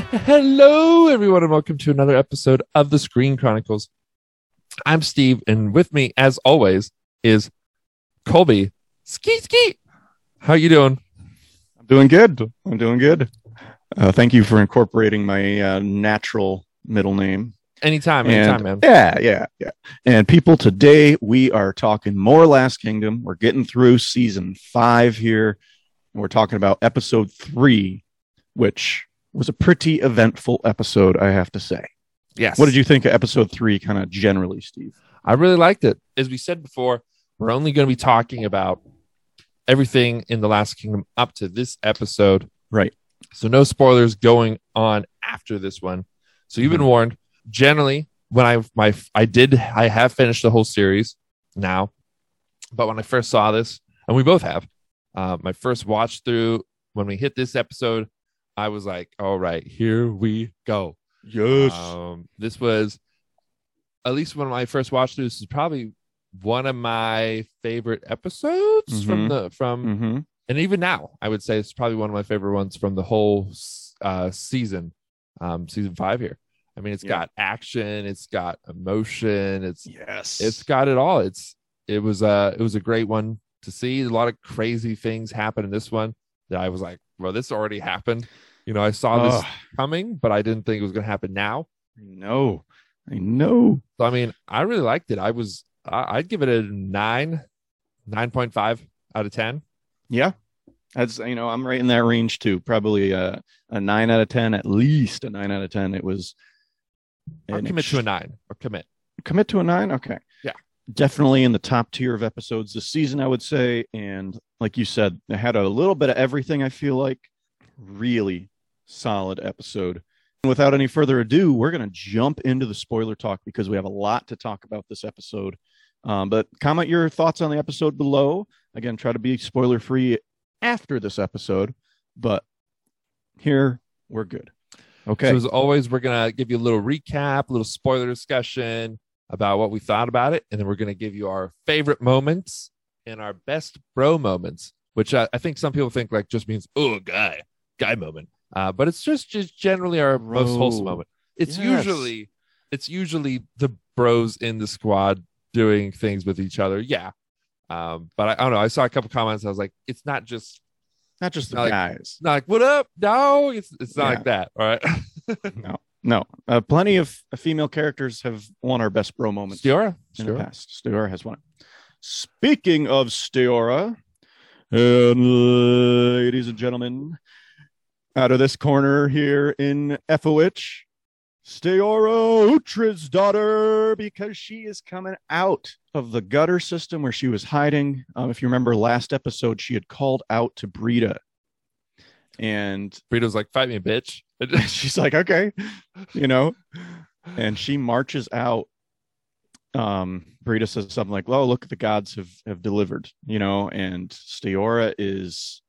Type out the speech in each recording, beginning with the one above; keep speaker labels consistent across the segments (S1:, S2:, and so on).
S1: Hello, everyone, and welcome to another episode of the Screen Chronicles. I'm Steve, and with me, as always, is Colby. Ski ski. How you doing?
S2: I'm doing good. I'm doing good. Uh, thank you for incorporating my uh, natural middle name.
S1: Anytime,
S2: And-
S1: anytime, man.
S2: Yeah, yeah, yeah. And people, today we are talking more Last Kingdom. We're getting through season five here. And we're talking about episode three, which was a pretty eventful episode, I have to say.
S1: Yes.
S2: What did you think of episode three, kind of generally, Steve?
S1: I really liked it. As we said before, we're only going to be talking about everything in the Last Kingdom up to this episode.
S2: Right.
S1: So no spoilers going on after this one. So you've been warned. Generally, when I my I did I have finished the whole series now, but when I first saw this, and we both have, uh, my first watch through when we hit this episode, I was like, "All right, here we go."
S2: Yes.
S1: Um, this was at least when I first watched. This is probably one of my favorite episodes from
S2: Mhm.
S1: the from
S2: mm-hmm.
S1: and even now I would say it's probably one of my favorite ones from the whole uh, season, um, season five here. I mean, it's
S2: Yeah.
S1: got action, it's got emotion, it's
S2: Yes.
S1: it's got it all. It's it was a it was a great one to see. A lot of crazy things happen in this one that I was like, well, this already happened. You know, I saw this
S2: Ugh,
S1: coming, but I didn't think it was going to happen now.
S2: I know. I know.
S1: So I mean, I really liked it. I was I, I'd give it a nine, nine point five out of ten.
S2: Yeah. That's you know, I'm right in that range too. Probably a, a nine out of ten, at least a nine out of ten. It was
S1: I'll commit
S2: ex-
S1: to a nine. Or commit.
S2: commit to a nine. Okay. Definitely in the top tier of episodes this season, I would say. And like you said, it had a little bit of everything, I feel like. Really solid episode. And without any further ado, we're gonna jump into the spoiler talk because we have a lot to talk about this episode. Um, but comment your thoughts on the episode below. Again, try to be spoiler free after this episode, but here we're good. Okay.
S1: So as always, we're gonna give you a little recap, a little spoiler discussion about what we thought about it, and then we're gonna give you our favorite moments and our best bro moments, which I, I think some people think like just means oh guy, guy moment. Uh, but it's just just generally our most wholesome moment. It's
S2: Yes.
S1: usually it's usually the bros in the squad doing things with each other. Yeah. Um, but I, I don't know. I saw a couple comments. I was like, it's not just
S2: Not just the
S1: Not like-
S2: guys.
S1: it's not like what up, no. It's it's not
S2: Yeah.
S1: like that. All right.
S2: no, no. Uh, plenty of female characters have won our best bro moments
S1: Stiorra,
S2: in the
S1: Stiorra.
S2: past. Stiorra has won it. Speaking of Stiorra, and ladies and gentlemen, out of this corner here in Eoferwic, Stiorra Uhtred's daughter, because she is coming out of the gutter system where she was hiding. Um, if you remember last episode, she had called out to Brida. And
S1: Burrito's like, fight me, bitch.
S2: she's like, okay, you know, and she marches out. Um, Brida says something like, "Oh, look, the gods have have delivered," you know, and Stiorra is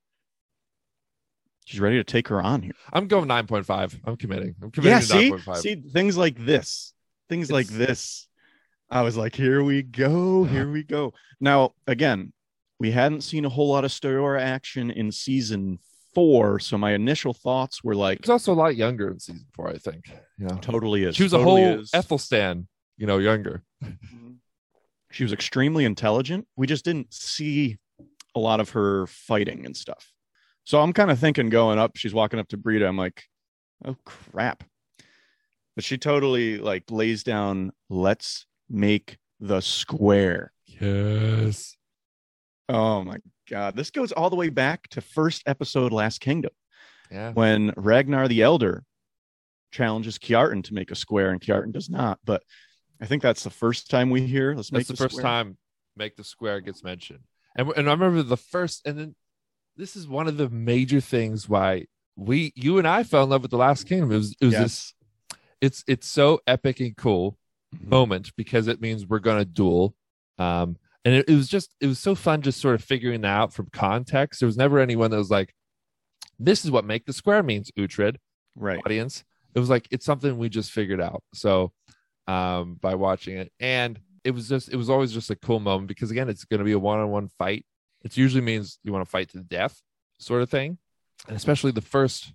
S2: she's ready to take her on here.
S1: I'm going 9.5. I'm committing. I'm committing
S2: Yeah,
S1: to
S2: see,
S1: 9.5.
S2: see things like this, things like this. I was like, here we go, here we go. Now, again, we hadn't seen a whole lot of Stiorra action in season four, so my initial thoughts were like,
S1: She's also a lot younger in season four, I think. You know,
S2: totally is.
S1: she was a whole
S2: is.
S1: Ethelstan, you know, younger. Mm-hmm.
S2: She was extremely intelligent. We just didn't see a lot of her fighting and stuff. So I'm kind of thinking going up, she's walking up to Brida. I'm like, oh crap. But she totally like lays down, let's make the square.
S1: Yes.
S2: Oh my god. This goes all the way back to first episode Last Kingdom
S1: Yeah.
S2: when Ragnar the Elder challenges Kjartan to make a square and Kjartan does not. But I think that's the first time we hear let's make
S1: That's the first
S2: square.
S1: time make the square gets mentioned. And and I remember the first and then this is one of the major things why we you and I fell in love with the last kingdom. It was it was
S2: Yes.
S1: this it's it's so epic and cool
S2: Mhm.
S1: moment because it means we're gonna duel. Um and it, it was just it was so fun just sort of figuring that out from context. There was never anyone that was like, This is what make the square means, Uhtred
S2: Right.
S1: audience. It was like it's something we just figured out. So um by watching it. And it was just it was always just a cool moment because again it's gonna be a one-on-one fight. It usually means you want to fight to the death sort of thing. And especially the first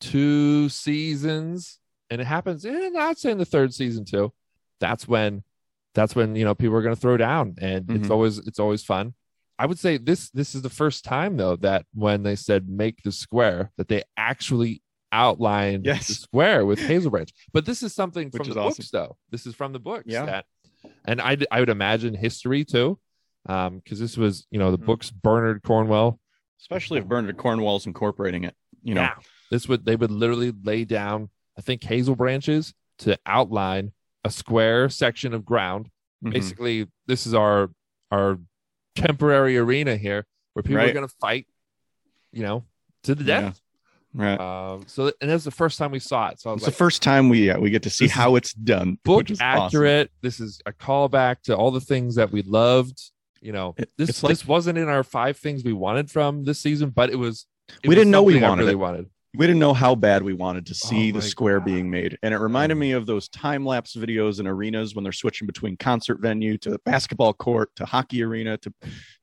S1: two seasons, and it happens. And I'd say in the third season too. That's when, that's when you know people are going to throw down, and it's
S2: Mhm.
S1: always it's always fun. I would say this this is the first time though that when they said make the square that they actually outlined
S2: Yes.
S1: the square with Hazel Branch. But this is something
S2: Which
S1: from
S2: is
S1: the
S2: awesome.
S1: books though. This is from the books.
S2: Yeah.
S1: That, and I I would imagine history too, um, because this was you know the
S2: Mhm.
S1: books Bernard Cornwell.
S2: Especially if Bernard Cornwell's incorporating it. You know,
S1: Yeah. this would they would literally lay down I think hazel branches to outline a square section of ground.
S2: Mhm.
S1: Basically, this is our our temporary arena here where people are going to fight, you know, to the
S2: Yeah.
S1: death.
S2: right.
S1: Um, so and that's the first time we saw it. So I was
S2: It's
S1: like,
S2: the first time we yeah, we get to see how it's done.
S1: book
S2: is awesome.
S1: accurate. This is a callback to all the things that we loved. You know, this
S2: like-
S1: this wasn't in our five things we wanted from this season, but it was. it
S2: We
S1: was
S2: didn't know we wanted
S1: really
S2: it.
S1: wanted.
S2: We didn't know how bad we wanted to see
S1: Oh
S2: the square
S1: God.
S2: being made. And it reminded
S1: Mm.
S2: me of those time lapse videos in arenas when they're switching between concert venue to basketball court to hockey arena to,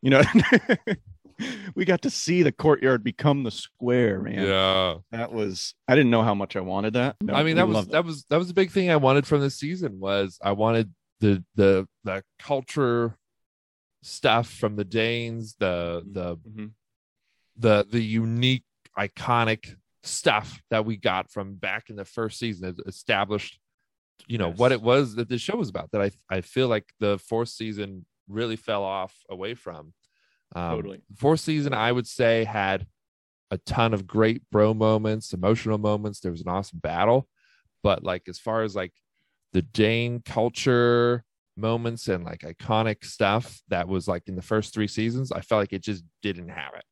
S2: you know, we got to see the courtyard become the square, man.
S1: Yeah.
S2: That was, I didn't know how much I wanted that. No,
S1: I mean that was that was that was the big thing I wanted from this season was I wanted the the the culture stuff from the Danes, the the
S2: Mhm.
S1: the the unique iconic stuff that we got from back in the first season it established you know what it was that the show was about that I I feel like the fourth season really fell off away from. Um,
S2: Totally.
S1: Fourth season I would say had a ton of great bro moments, emotional moments. There was an awesome battle, but like as far as like the Dane culture moments and like iconic stuff that was like in the first three seasons, I felt like it just didn't have it.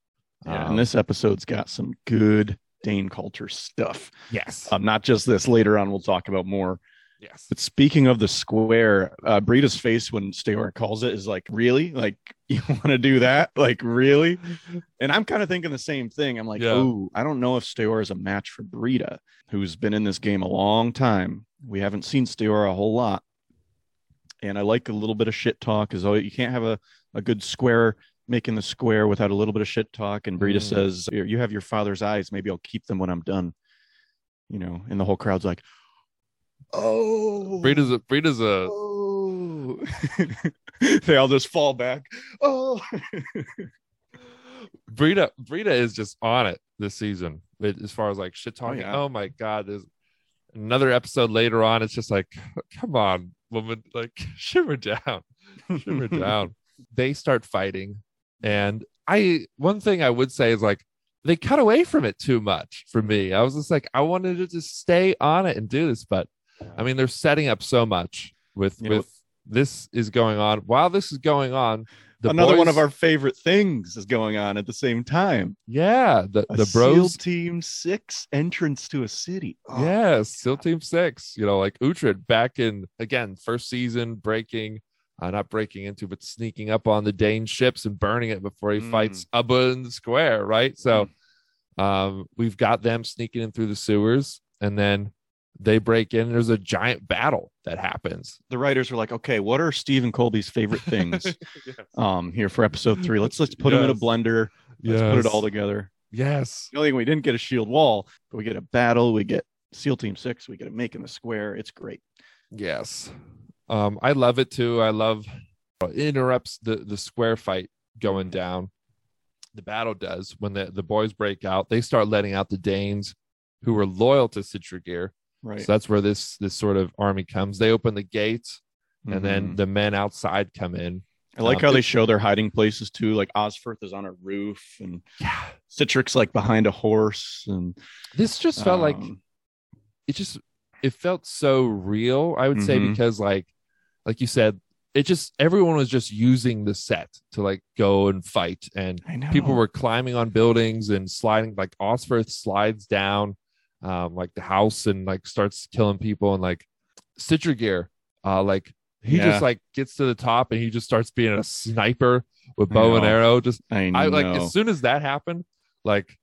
S2: Yeah,
S1: Um,
S2: and this episode's got some good Dane culture stuff.
S1: yes,
S2: Um, not just this. Later on, we'll talk about more.
S1: yes,
S2: But speaking of the square, uh, Brida's face when Stiorra calls it is like, really? Like, you want to do that? Like, really? And I'm kind of thinking the same thing. I'm like,
S1: Yeah.
S2: oh, I don't know if Stiorra is a match for Brida, who's been in this game a long time. We haven't seen Stiorra a whole lot. And I like a little bit of shit talk, as though you can't have a, a good square making the square without a little bit of shit talk. And Brida
S1: Mm.
S2: says, You have your father's eyes. Maybe I'll keep them when I'm done. You know, and the whole crowd's like, Oh,
S1: Brida's a Brida's a
S2: Oh, they all just fall back. Oh,
S1: Brida Brida is just on it this season as far as like shit talking.
S2: yeah.
S1: Oh, my god, there's another episode later on. It's just like, come on, woman, like shimmer down, shimmer down. They start fighting, and I one thing I would say is like they cut away from it too much for me. I was just like, I wanted to just stay on it and do this, but I mean, they're setting up so much with
S2: You know-
S1: with this is going on while this is going on. The
S2: Another one of our favorite things is going on at the same time.
S1: yeah the
S2: A
S1: the
S2: SEAL
S1: bros
S2: Team Six entrance to a city. Oh,
S1: Yes, SEAL Team Six. You know, like Uhtred back in again first season, breaking, uh, not breaking into, but sneaking up on the Dane ships and burning it before he
S2: Mm.
S1: fights Ubba in the square. Right. So, um, we've got them sneaking in through the sewers, and then they break in. There's a giant battle that happens.
S2: the writers were like, okay, what are Stephen Colby's favorite things? um, here for episode three. Let's let's put them in a blender. Let's put it all together.
S1: Yes.
S2: The only thing we didn't get a shield wall, but we get a battle. We get SEAL Team Six. We get a make in the square. It's great.
S1: Yes. Um, I love it too. I love it interrupts the the square fight going down. The battle does when the, the boys break out, they start letting out the Danes who were loyal to Sigtryggr.
S2: Right.
S1: So that's where this this sort of army comes. They open the gates and then
S2: Mhm.
S1: the men outside come in.
S2: I like
S1: um,
S2: how they show their hiding places too. Like Osferth is on a roof, and
S1: Yeah.
S2: Citrix like behind a horse, and
S1: This just felt like
S2: um,
S1: it just it felt so real i would say
S2: Mhm.
S1: because like like you said it just everyone was just using the set to like go and fight and people were climbing on buildings and sliding like osferth slides down um like the house and like starts killing people and like sigtryggr uh like he
S2: Yeah.
S1: just like gets to the top and he just starts being a sniper with bow and arrow just
S2: I know.
S1: I like as soon as that happened, like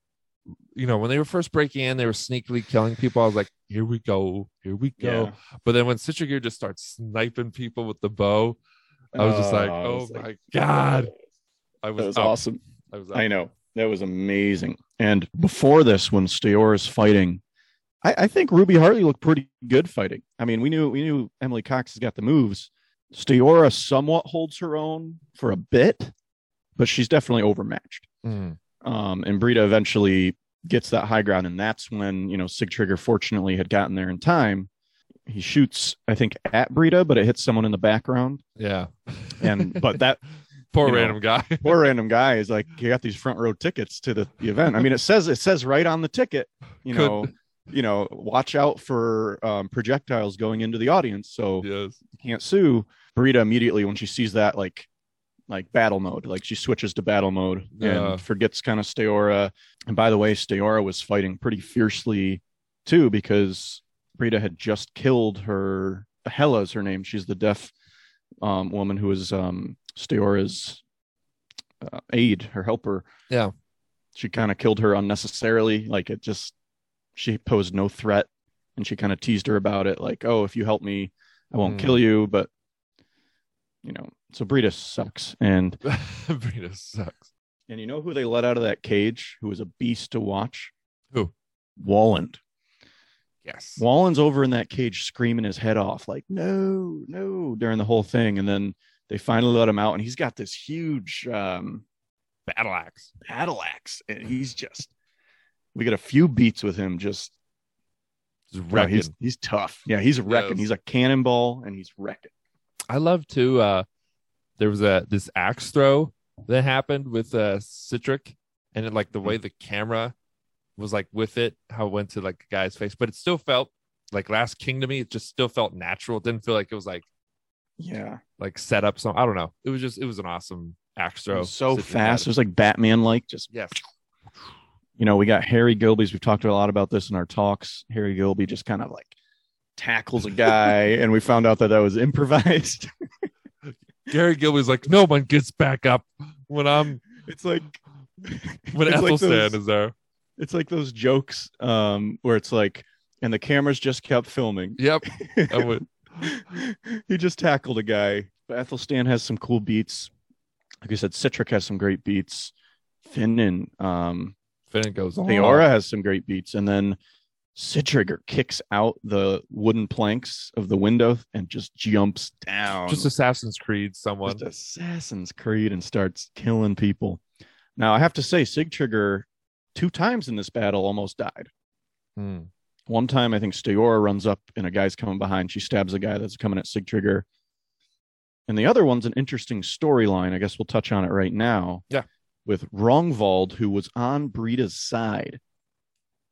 S1: you know, when they were first breaking in, they were sneakily killing people. I was like, here we go, here we go.
S2: Yeah.
S1: But then when Sigtryggr just starts sniping people with the bow, I was just like,
S2: I
S1: oh my
S2: like,
S1: god. I was,
S2: was awesome.
S1: I was up.
S2: I know that was amazing. And before this, when Stiorra is fighting, I, I think Ruby Hartley looked pretty good fighting. I mean, we knew we knew Emily Cox has got the moves. Stiorra somewhat holds her own for a bit, but she's definitely overmatched.
S1: Mm.
S2: Um, and Brida eventually gets that high ground, and that's when you know Sigtryggr fortunately had gotten there in time. He shoots, I think, at Brida, but it hits someone in the background.
S1: Yeah.
S2: And but that
S1: Poor
S2: You know,
S1: random guy.
S2: poor random guy is like, you got these front row tickets to the, the event. I mean, it says it says right on the ticket, you
S1: Could-
S2: know, you know, watch out for um, projectiles going into the audience, so
S1: yes.
S2: you can't sue. Brida immediately when she sees that, like, like battle mode, like she switches to battle mode and forgets kind of Stiorra. And by the way, Stiorra was fighting pretty fiercely too because Brida had just killed her. Hella is her name. She's the deaf um, woman who is um, Stiorra's uh, aide, her helper.
S1: Yeah.
S2: She kind of killed her unnecessarily. Like it just, she posed no threat. And she kind of teased her about it. Like, oh, if you help me, I won't
S1: Hmm.
S2: kill you. But, you know, so Brida sucks. And,
S1: Brida sucks.
S2: and you know who they let out of that cage who was a beast to watch?
S1: Who?
S2: Walland.
S1: Yes.
S2: Wallen's over in that cage screaming his head off, like, no, no, during the whole thing. And then they finally let him out, and he's got this huge um,
S1: Battle axe.
S2: battle axe. And he's just, we got a few beats with him. Just,
S1: Just
S2: wow, he's, he's tough. Yeah, he's wrecking.
S1: Yes.
S2: He's a cannonball, and he's wrecking.
S1: I love to, Uh, there was a this axe throw that happened with uh Sihtric, and it, like the way the camera was like with it, how it went to like the guy's face, but it still felt like Last King to me. It just still felt natural. It didn't feel like it was like
S2: Yeah.
S1: like set up. Some I don't know. It was just it was an awesome axe throw.
S2: so
S1: Sihtric
S2: fast. It
S1: had
S2: was like Batman like, just
S1: Yes.
S2: you know, we got Harry Gilby's. We've talked a lot about this in our talks. Harry Gilby just kind of like tackles a guy, and we found out that that was improvised.
S1: Harry Gilby's like, no one gets back up when I'm
S2: It's like
S1: when
S2: It's like
S1: Ethelstan
S2: those-
S1: is there.
S2: it's like those jokes um, where it's like, and the cameras just kept filming.
S1: Yep.
S2: He just tackled a guy. But Ethelstan has some cool beats. Like I said, Sihtric has some great beats. Finn and um,
S1: Finn goes on.
S2: Stiorra has some great beats, and then Sigtryggr kicks out the wooden planks of the window and just jumps down.
S1: Just Assassin's Creed. Someone.
S2: Just Assassin's Creed and starts killing people. Now I have to say, Sigtryggr two times in this battle almost died.
S1: Hmm.
S2: One time, I think Stiorra runs up and a guy's coming behind. She stabs a guy that's coming at Sigtryggr. And the other one's an interesting storyline. I guess we'll touch on it right now.
S1: Yeah.
S2: With Rongvald, who was on Brida's side.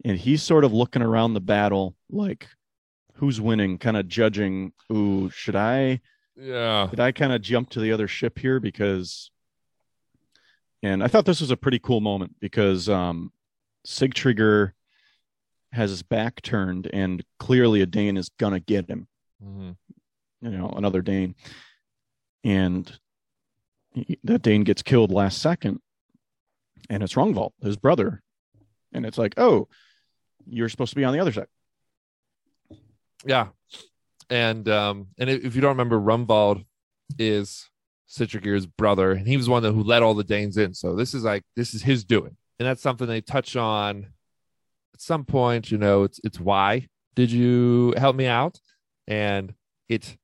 S2: And he's sort of looking around the battle like, who's winning, kind of judging, ooh, should I
S1: Yeah.
S2: did I kind of jump to the other ship here because and I thought this was a pretty cool moment because um has his back turned and clearly a Dane is gonna get him,
S1: Mhm.
S2: you know, another Dane. And he, that Dane gets killed last second. And it's Rongvald, his brother. And it's like, oh, you're supposed to be on the other side.
S1: Yeah. And um and if if you don't remember, Rumvald is Sigtryggr's brother, and he was one that who let all the Danes in. So this is like this is his doing. And that's something they touch on at some point, you know, it's it's why did you help me out? And it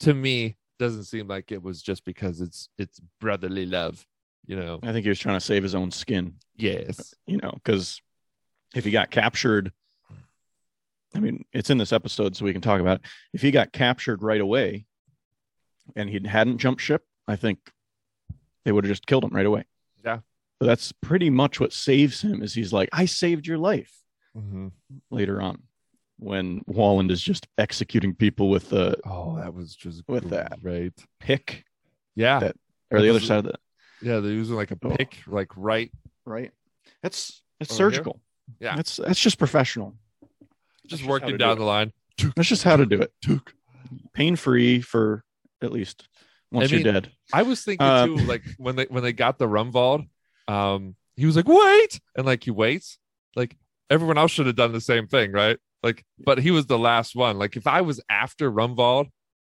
S1: to me doesn't seem like it was just because it's it's brotherly love, you know.
S2: I think he was trying to save his own skin.
S1: Yes.
S2: you know, because if he got captured, I mean, it's in this episode, so we can talk about it. If he got captured right away and he hadn't jumped ship, I think they would have just killed him right away.
S1: Yeah.
S2: So that's pretty much what saves him is he's like, I saved your life
S1: Mhm.
S2: later on when Walland is just executing people with the
S1: Oh, that was just
S2: With that.
S1: right?
S2: pick
S1: Yeah.
S2: That- or the other side of the
S1: Yeah, they're using like a
S2: Oh.
S1: pick, like right.
S2: right. That's it's surgical.
S1: Yeah.
S2: That's that's just professional.
S1: just
S2: just
S1: working
S2: to do
S1: down the line.
S2: That's just how to do it. Pain free for at least once
S1: I
S2: you're dead.
S1: I was thinking
S2: Um,
S1: too, like when they when they got the Rumvald, um, he was like, "Wait," and like he waits. Like everyone else should have done the same thing, right? Like, but he was the last one. Like if I was after Rumvald,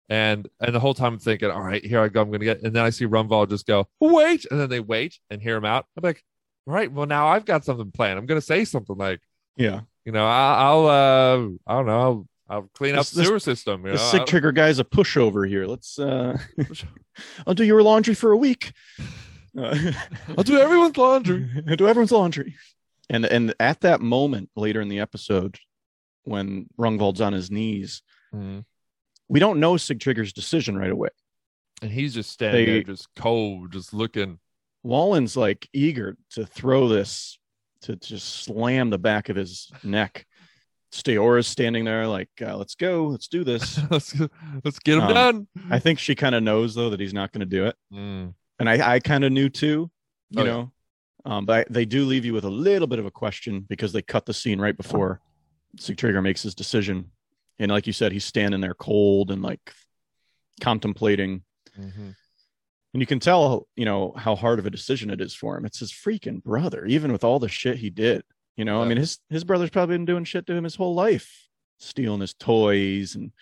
S1: and and the whole time I'm thinking, "All right, here I go, I'm gonna get," and then I see Rumvald just go, "Wait," and then they wait and hear him out. I'm like, "All right, well now I've got something planned. I'm gonna say something like."
S2: Yeah.
S1: You know, I'll, I'll uh, I don't know, I'll, I'll clean up
S2: This-
S1: the
S2: this-
S1: sewer system. You
S2: The
S1: know,
S2: sick
S1: I'll-
S2: trigger guy's a pushover here. Let's. uh I'll do your laundry for a week. Uh,
S1: I'll do everyone's laundry.
S2: I'll do everyone's laundry. And and at that moment later in the episode, when Rungvald's on his knees,
S1: Mhm.
S2: we don't know Sigtryggr's decision right away.
S1: And he's just standing
S2: They-
S1: there, just cold, just looking.
S2: Wallen's like eager to throw this to just slam the back of his neck. Stiorra's standing there like, uh, let's go, let's do this.
S1: let's let's get him
S2: Um,
S1: done.
S2: I think she kind of knows though that he's not going to do it,
S1: Mm.
S2: and I, I kind of knew too, you
S1: Oh, yeah.
S2: know. Um, but I, they do leave you with a little bit of a question because they cut the scene right before Sigtryggr makes his decision, and like you said, he's standing there cold and like contemplating,
S1: Mhm.
S2: And you can tell, you know, how hard of a decision it is for him. It's his freaking brother, even with all the shit he did. You know, I mean, his his brother's probably been doing shit to him his whole life, stealing his toys and.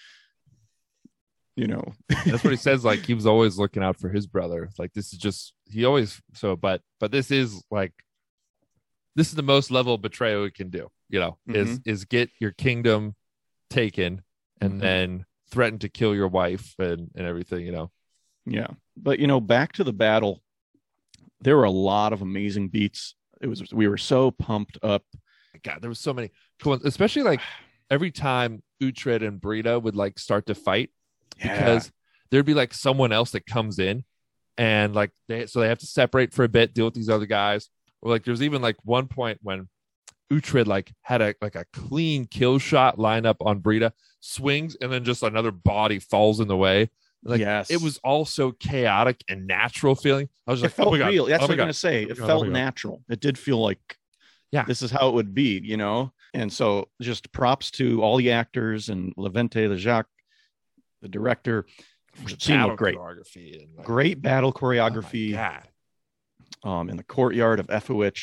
S2: You know,
S1: That's what he says. Like he was always looking out for his brother. Like this is just he always so. But but this is like this is the most level of betrayal he can do. You know, is is get your kingdom taken and
S2: Mhm.
S1: then threaten to kill your wife and and everything. You know.
S2: Yeah. But you know, back to the battle, there were a lot of amazing beats. It was we were so pumped up.
S1: God, there was so many cool ones, especially like every time Uhtred and Brida would like start to fight because there'd be like someone else that comes in and like they so they have to separate for a bit, deal with these other guys. Or like there's even like one point when Uhtred like had a like a clean kill shot line up on Brida, swings, and then just another body falls in the way. Like
S2: yes.
S1: it was all so chaotic and natural feeling. I was
S2: it
S1: like,
S2: felt
S1: oh my God,
S2: real. That's
S1: oh
S2: what I'm gonna say.
S1: Oh
S2: It
S1: oh
S2: felt natural. It did feel like
S1: Yeah.
S2: this is how it would be, you know? And so just props to all the actors and Levente Lejac, the director.
S1: Battle
S2: great.
S1: choreography and, like,
S2: Great battle
S1: oh
S2: choreography
S1: God.
S2: um in the courtyard of Eoferwic.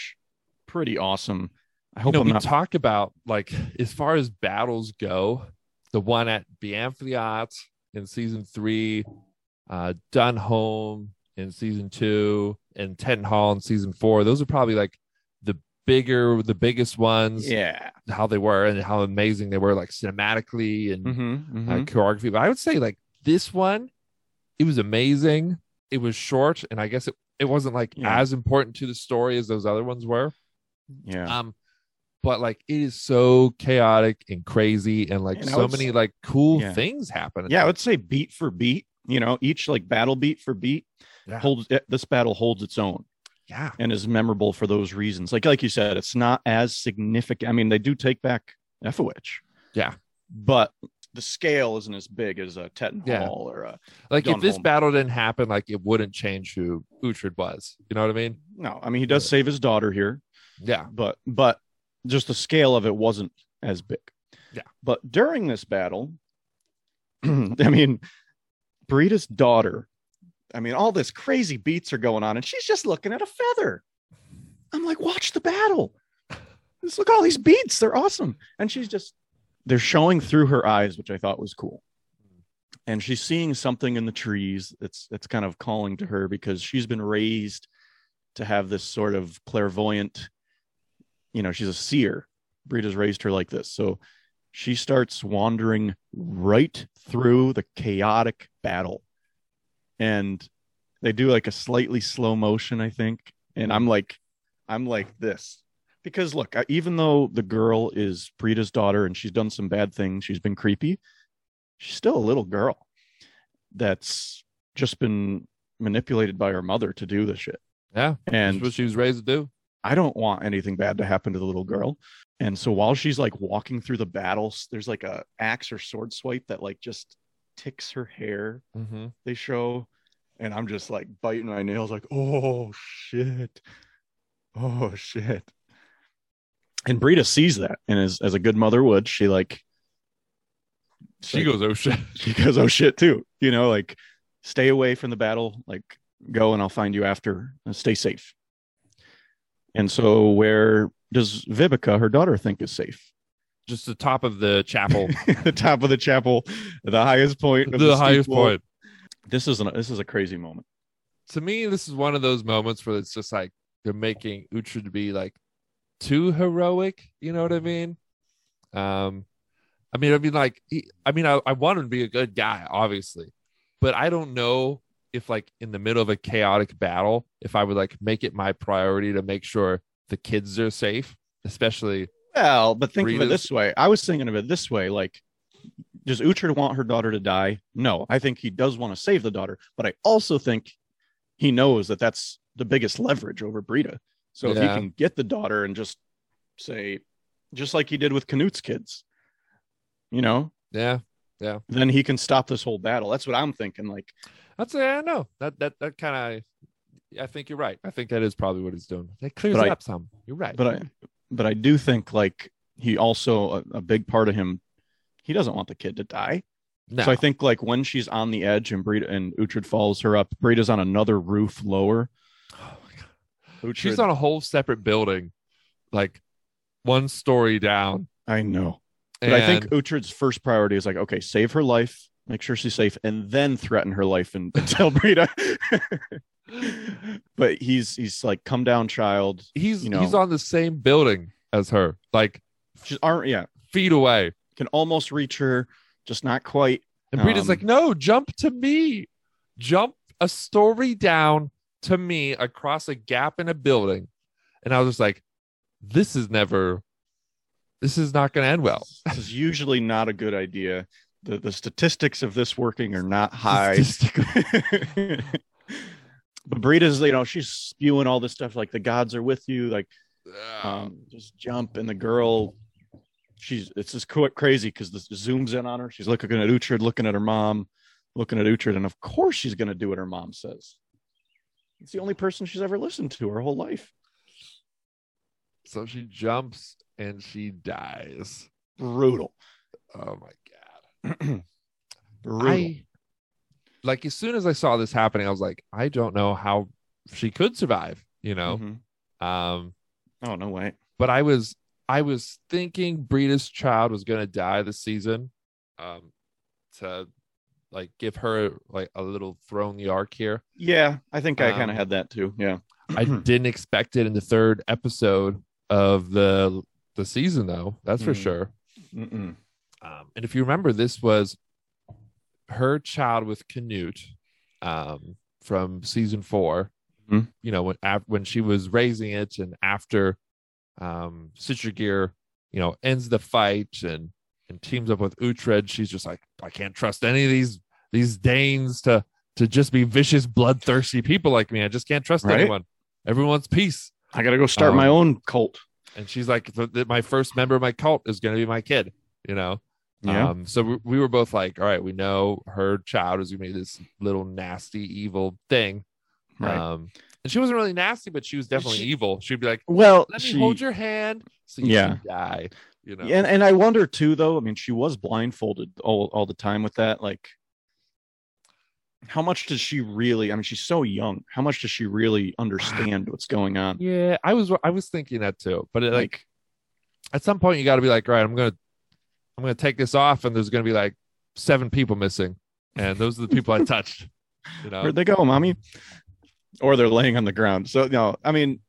S2: Pretty awesome. I hope
S1: you know,
S2: I'm
S1: we
S2: not
S1: talk about like as far as battles go, the one at Beamfleot in season three, uh Dunholm in season two, and Tettenhall in season four. Those are probably like the bigger, the biggest ones.
S2: Yeah.
S1: How they were and how amazing they were, like cinematically and
S2: Mm-hmm,
S1: uh, choreography. But I would say like this one, it was amazing. It was short, and I guess it it wasn't like
S2: Yeah.
S1: as important to the story as those other ones were.
S2: Yeah.
S1: Um, but like it is so chaotic and crazy, and like
S2: And
S1: so many
S2: say-
S1: like cool
S2: Yeah.
S1: things happen.
S2: Yeah, I would say beat for beat. You know, each like battle beat for beat
S1: yeah,
S2: holds eh, this battle holds its own
S1: yeah,
S2: and is memorable for those reasons. Like like you said, it's not as significant. I mean, they do take back Eoferwic.
S1: Yeah.
S2: but the scale isn't as big as a Teton
S1: Yeah.
S2: Hall or a
S1: like if this battle didn't happen, like it wouldn't change who Uhtred was. You know what I mean?
S2: no. I mean, he does
S1: Yeah.
S2: save his daughter here,
S1: Yeah,
S2: but but just the scale of it wasn't as big.
S1: Yeah.
S2: But during this battle, I mean, Brida's daughter, I mean, all this crazy beats are going on, and she's just looking at a feather. I'm like, watch the battle. Just look at all these beats. They're awesome. And she's just they're showing through her eyes, which I thought was cool. And she's seeing something in the trees that's that's kind of calling to her because she's been raised to have this sort of clairvoyant, you know, she's a seer. Brida's raised her like this. So she starts wandering right through the chaotic battle. And they do like a slightly slow motion, I think. And I'm like, I'm like this. Because look, even though the girl is Brida's daughter and she's done some bad things, she's been creepy, she's still a little girl that's just been manipulated by her mother to do this shit.
S1: yeah.
S2: And
S1: That's what she was raised to do.
S2: I don't want anything bad to happen to the little girl. And so while she's like walking through the battles, there's like a axe or sword swipe that like just ticks her hair.
S1: Mm-hmm.
S2: They show, and I'm just like biting my nails, like, oh shit, oh shit. And Brida sees that, and as as a good mother would, she like
S1: She
S2: like-
S1: goes, oh shit.
S2: she goes, oh shit, too. You know, like stay away from the battle, like go and I'll find you after. Stay safe. And so, where does Vivica, her daughter, think is safe?
S1: Just the top of the chapel,
S2: the top of the chapel, the highest point. Of
S1: the,
S2: the,
S1: highest point.
S2: This is an, this is a crazy moment.
S1: to me, this is one of those moments where it's just like they're making Uhtred to be like too heroic. You know what I mean? Um, I mean, I mean, like, he, I mean, I, I want him to be a good guy, obviously, but I don't know if, like, in the middle of a chaotic battle, if I would like make it my priority to make sure the kids are safe, especially.
S2: Well, but think of it this way. I was thinking of it this way: like, does Uhtred want her daughter to die? No, I think he does want to save the daughter, but I also think he knows that that's the biggest leverage over Brida. So if he can get the daughter and just say, just like he did with Canute's kids, you know,
S1: Yeah,
S2: then he can stop this whole battle. That's what I'm thinking. Like,
S1: that's yeah, i know that that that kind of. I think you're right. I think that is probably what he's doing. It clears
S2: But I-
S1: up some. You're right.
S2: but I, but I do think like he also a, a big part of him. He doesn't want the kid to die.
S1: no.
S2: So I think like when she's on the edge and Brida and Uhtred follows her up, Brida's on another roof lower.
S1: Oh my God.
S2: Uhtred,
S1: she's on a whole separate building, like one story down.
S2: I know, but I think
S1: And-
S2: Uhtred's first priority is like, okay, save her life, make sure she's safe, and then threaten her life and, and tell Brida. but he's he's like, come down, child.
S1: he's
S2: you know-
S1: he's on the same building as her, like
S2: She's aren't yeah,
S1: feet away.
S2: can almost reach her, just not quite.
S1: And Brida's
S2: Um,
S1: like, no, jump to me. Jump a story down to me across a gap in a building. And I was just like, this is never, this is not going to end well.
S2: This is usually not a good idea. The the statistics of this working are not high. But Brida's, you know, she's spewing all this stuff like the gods are with you, like
S1: Um,
S2: just jump. And the girl, she's it's just crazy because this zooms in on her. She's looking at Uhtred, looking at her mom, looking at Uhtred, and of course she's going to do what her mom says. It's the only person she's ever listened to her whole life.
S1: So she jumps and she dies.
S2: Brutal.
S1: Oh my God.
S2: Brutal.
S1: I like as soon as I saw this happening, I was like, I don't know how she could survive, you know.
S2: Mhm.
S1: Um,
S2: Oh no way.
S1: but I was I was thinking Brida's child was gonna die this season. Um to like give her like a little throw in the arc here.
S2: Yeah, I think I kind
S1: Um,
S2: of had that too. Yeah.
S1: I didn't expect it in the third episode of the the season though, that's for
S2: Mhm.
S1: sure. Um, and if you remember, this was her child with Canute um, from season 4
S2: Mhm.
S1: You know, when af- when she was raising it, and after um, Sigtryggr, you know, ends the fight and and teams up with Uhtred, she's just like, I can't trust any of these these Danes to to just be vicious, bloodthirsty people like me. I just can't trust
S2: Right.
S1: anyone. Everyone wants peace.
S2: I got to go start my
S1: Um,
S2: own cult.
S1: And she's like, "The- the- my first member of my cult is going to be my kid. You know,
S2: Yeah.
S1: um, so we, we were both like, all right, we know her child is gonna be this little nasty, evil thing.
S2: right.
S1: Um, and she wasn't really nasty, but she was definitely
S2: She-
S1: evil. She'd be like,
S2: well,
S1: let me
S2: she,
S1: hold your hand so you
S2: Yeah.
S1: should die. You know,
S2: and and I wonder too, though. I mean, she was blindfolded all all the time with that. Like, how much does she really? I mean, she's so young. How much does she really understand what's going on?
S1: yeah, I was I was thinking that too. But it, like
S2: Like,
S1: at some point, you got to be like, all right, I'm gonna I'm gonna take this off, and there's gonna be like seven people missing, and those are the people I touched. You know,
S2: where'd they go, mommy? Or they're laying on the ground. So no, I mean,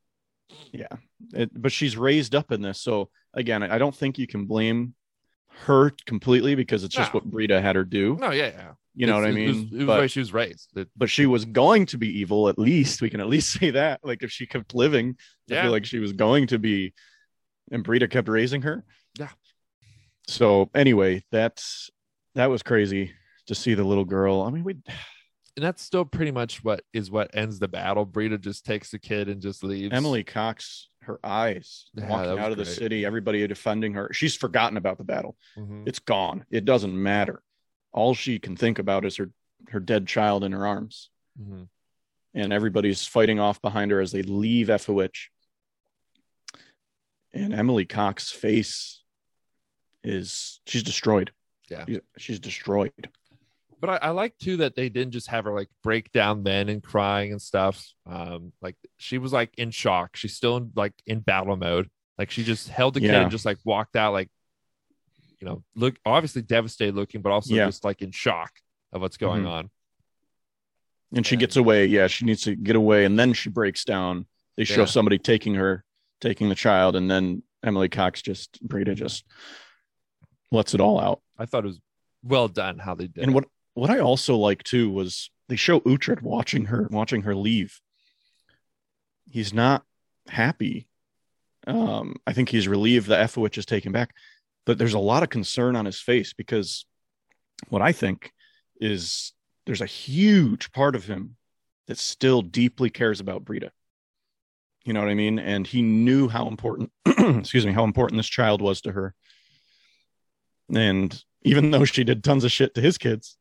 S2: yeah. It, but she's raised up in this. So again, I don't think you can blame her completely because it's just
S1: No.
S2: what Brida had her do.
S1: no, yeah, yeah.
S2: You know what I
S1: It's- It was,
S2: mean?
S1: it was
S2: But-
S1: she was raised. It-
S2: but she was going to be evil at least we can at least say that like if she kept living i
S1: Yeah.
S2: feel like she was going to be and Brida kept raising her
S1: Yeah.
S2: so anyway that's that was crazy to see the little girl i mean we
S1: and that's still pretty much what is what ends the battle. Brida just takes the kid and just leaves.
S2: emily cox her eyes
S1: Yeah,
S2: walking out of the city everybody defending her she's forgotten about the battle
S1: Mhm.
S2: it's gone it doesn't matter all she can think about is her her dead child in her arms
S1: Mhm.
S2: and everybody's fighting off behind her as they leave Eoferwic. And Emily Cox's face is she's destroyed.
S1: Yeah.
S2: She's- destroyed.
S1: But I, I like too that they didn't just have her like break down then and crying and stuff. Um, like she was like in shock. She's still in like in battle mode. Like she just held the kid and just like walked out like, you know, look obviously devastated looking, but also
S2: Yeah.
S1: just like in shock of what's going
S2: Mhm.
S1: on.
S2: And she
S1: And-
S2: gets away. Yeah, she needs to get away, and then she breaks down. They show
S1: Yeah.
S2: somebody taking her, taking the child, and then Emily Cox just Brida just lets it all out.
S1: I thought it was well done how they did.
S2: And
S1: it.
S2: what what I also like too was they show Uhtred watching her watching her leave. He's not happy. Um, I think he's relieved that Eoferwic is taken back, but there's a lot of concern on his face because what I think is there's a huge part of him that still deeply cares about Brida. You know what I mean? And he knew how important, excuse me, how important this child was to her. And even though she did tons of shit to his kids,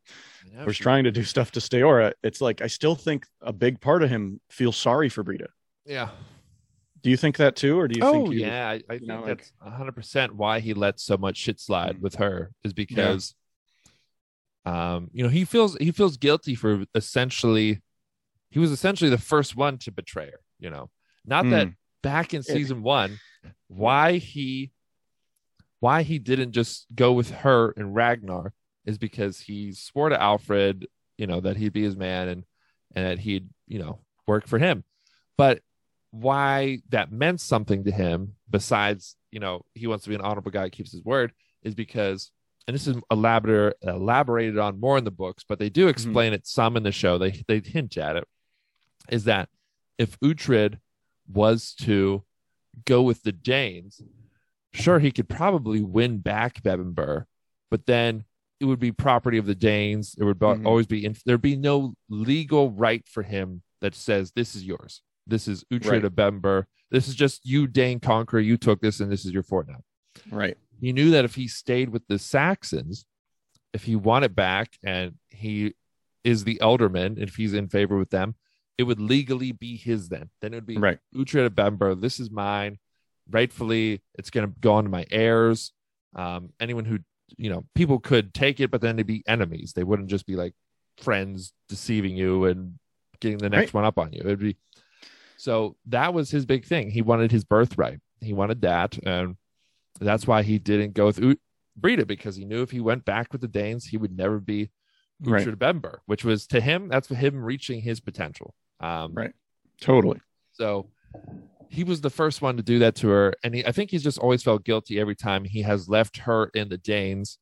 S2: was
S1: she-
S2: trying to do stuff to Stiorra, it's like I still think a big part of him feels sorry for Brida.
S1: Yeah.
S2: Do you think that too, or do you
S1: oh
S2: think? he-
S1: yeah, I, I think
S2: know, like-
S1: that's hundred percent why he let so much shit slide
S2: Mm.
S1: with her is because, um, you know, he feels he feels guilty for essentially, he was essentially the first one to betray her. You know, not that
S2: Mm.
S1: back in
S2: Yeah.
S1: season one, why he, why he didn't just go with her and Ragnar is because he swore to Alfred, you know, that he'd be his man and and that he'd you know work for him, but why that meant something to him besides you know he wants to be an honorable guy keeps his word is because and this is elaborated elaborated on more in the books but they do explain it some in the show. They they hint at it is that if Uhtred was to go with the Danes sure he could probably win back Bebbanburg but then it would be property of the Danes. It would
S2: Mhm.
S1: always be in, there'd be no legal right for him that says this is yours this is Uhtred
S2: Right.
S1: of Bember. This is just you, Dane Conqueror. You took this, and this is your fort now.
S2: right?
S1: He knew that if he stayed with the Saxons, if he won it back and he is the elderman, if he's in favor with them, it would legally be his then. Then it would be
S2: Right.
S1: Uhtred of Bember. This is mine. Rightfully, it's going to go on to my heirs. Um, anyone who, you know, people could take it, but then they'd be enemies. They wouldn't just be like friends deceiving you and getting the next
S2: Right.
S1: one up on you. It'd be so that was his big thing. He wanted his birthright. He wanted that, and that's why he didn't go with U- Brida because he knew if he went back with the Danes, he would never be
S2: Right.
S1: Uhtred Bember, which was to him that's for him reaching his potential. Um,
S2: Right. Totally.
S1: So he was the first one to do that to her, and he, I think he's just always felt guilty every time he has left her in the Danes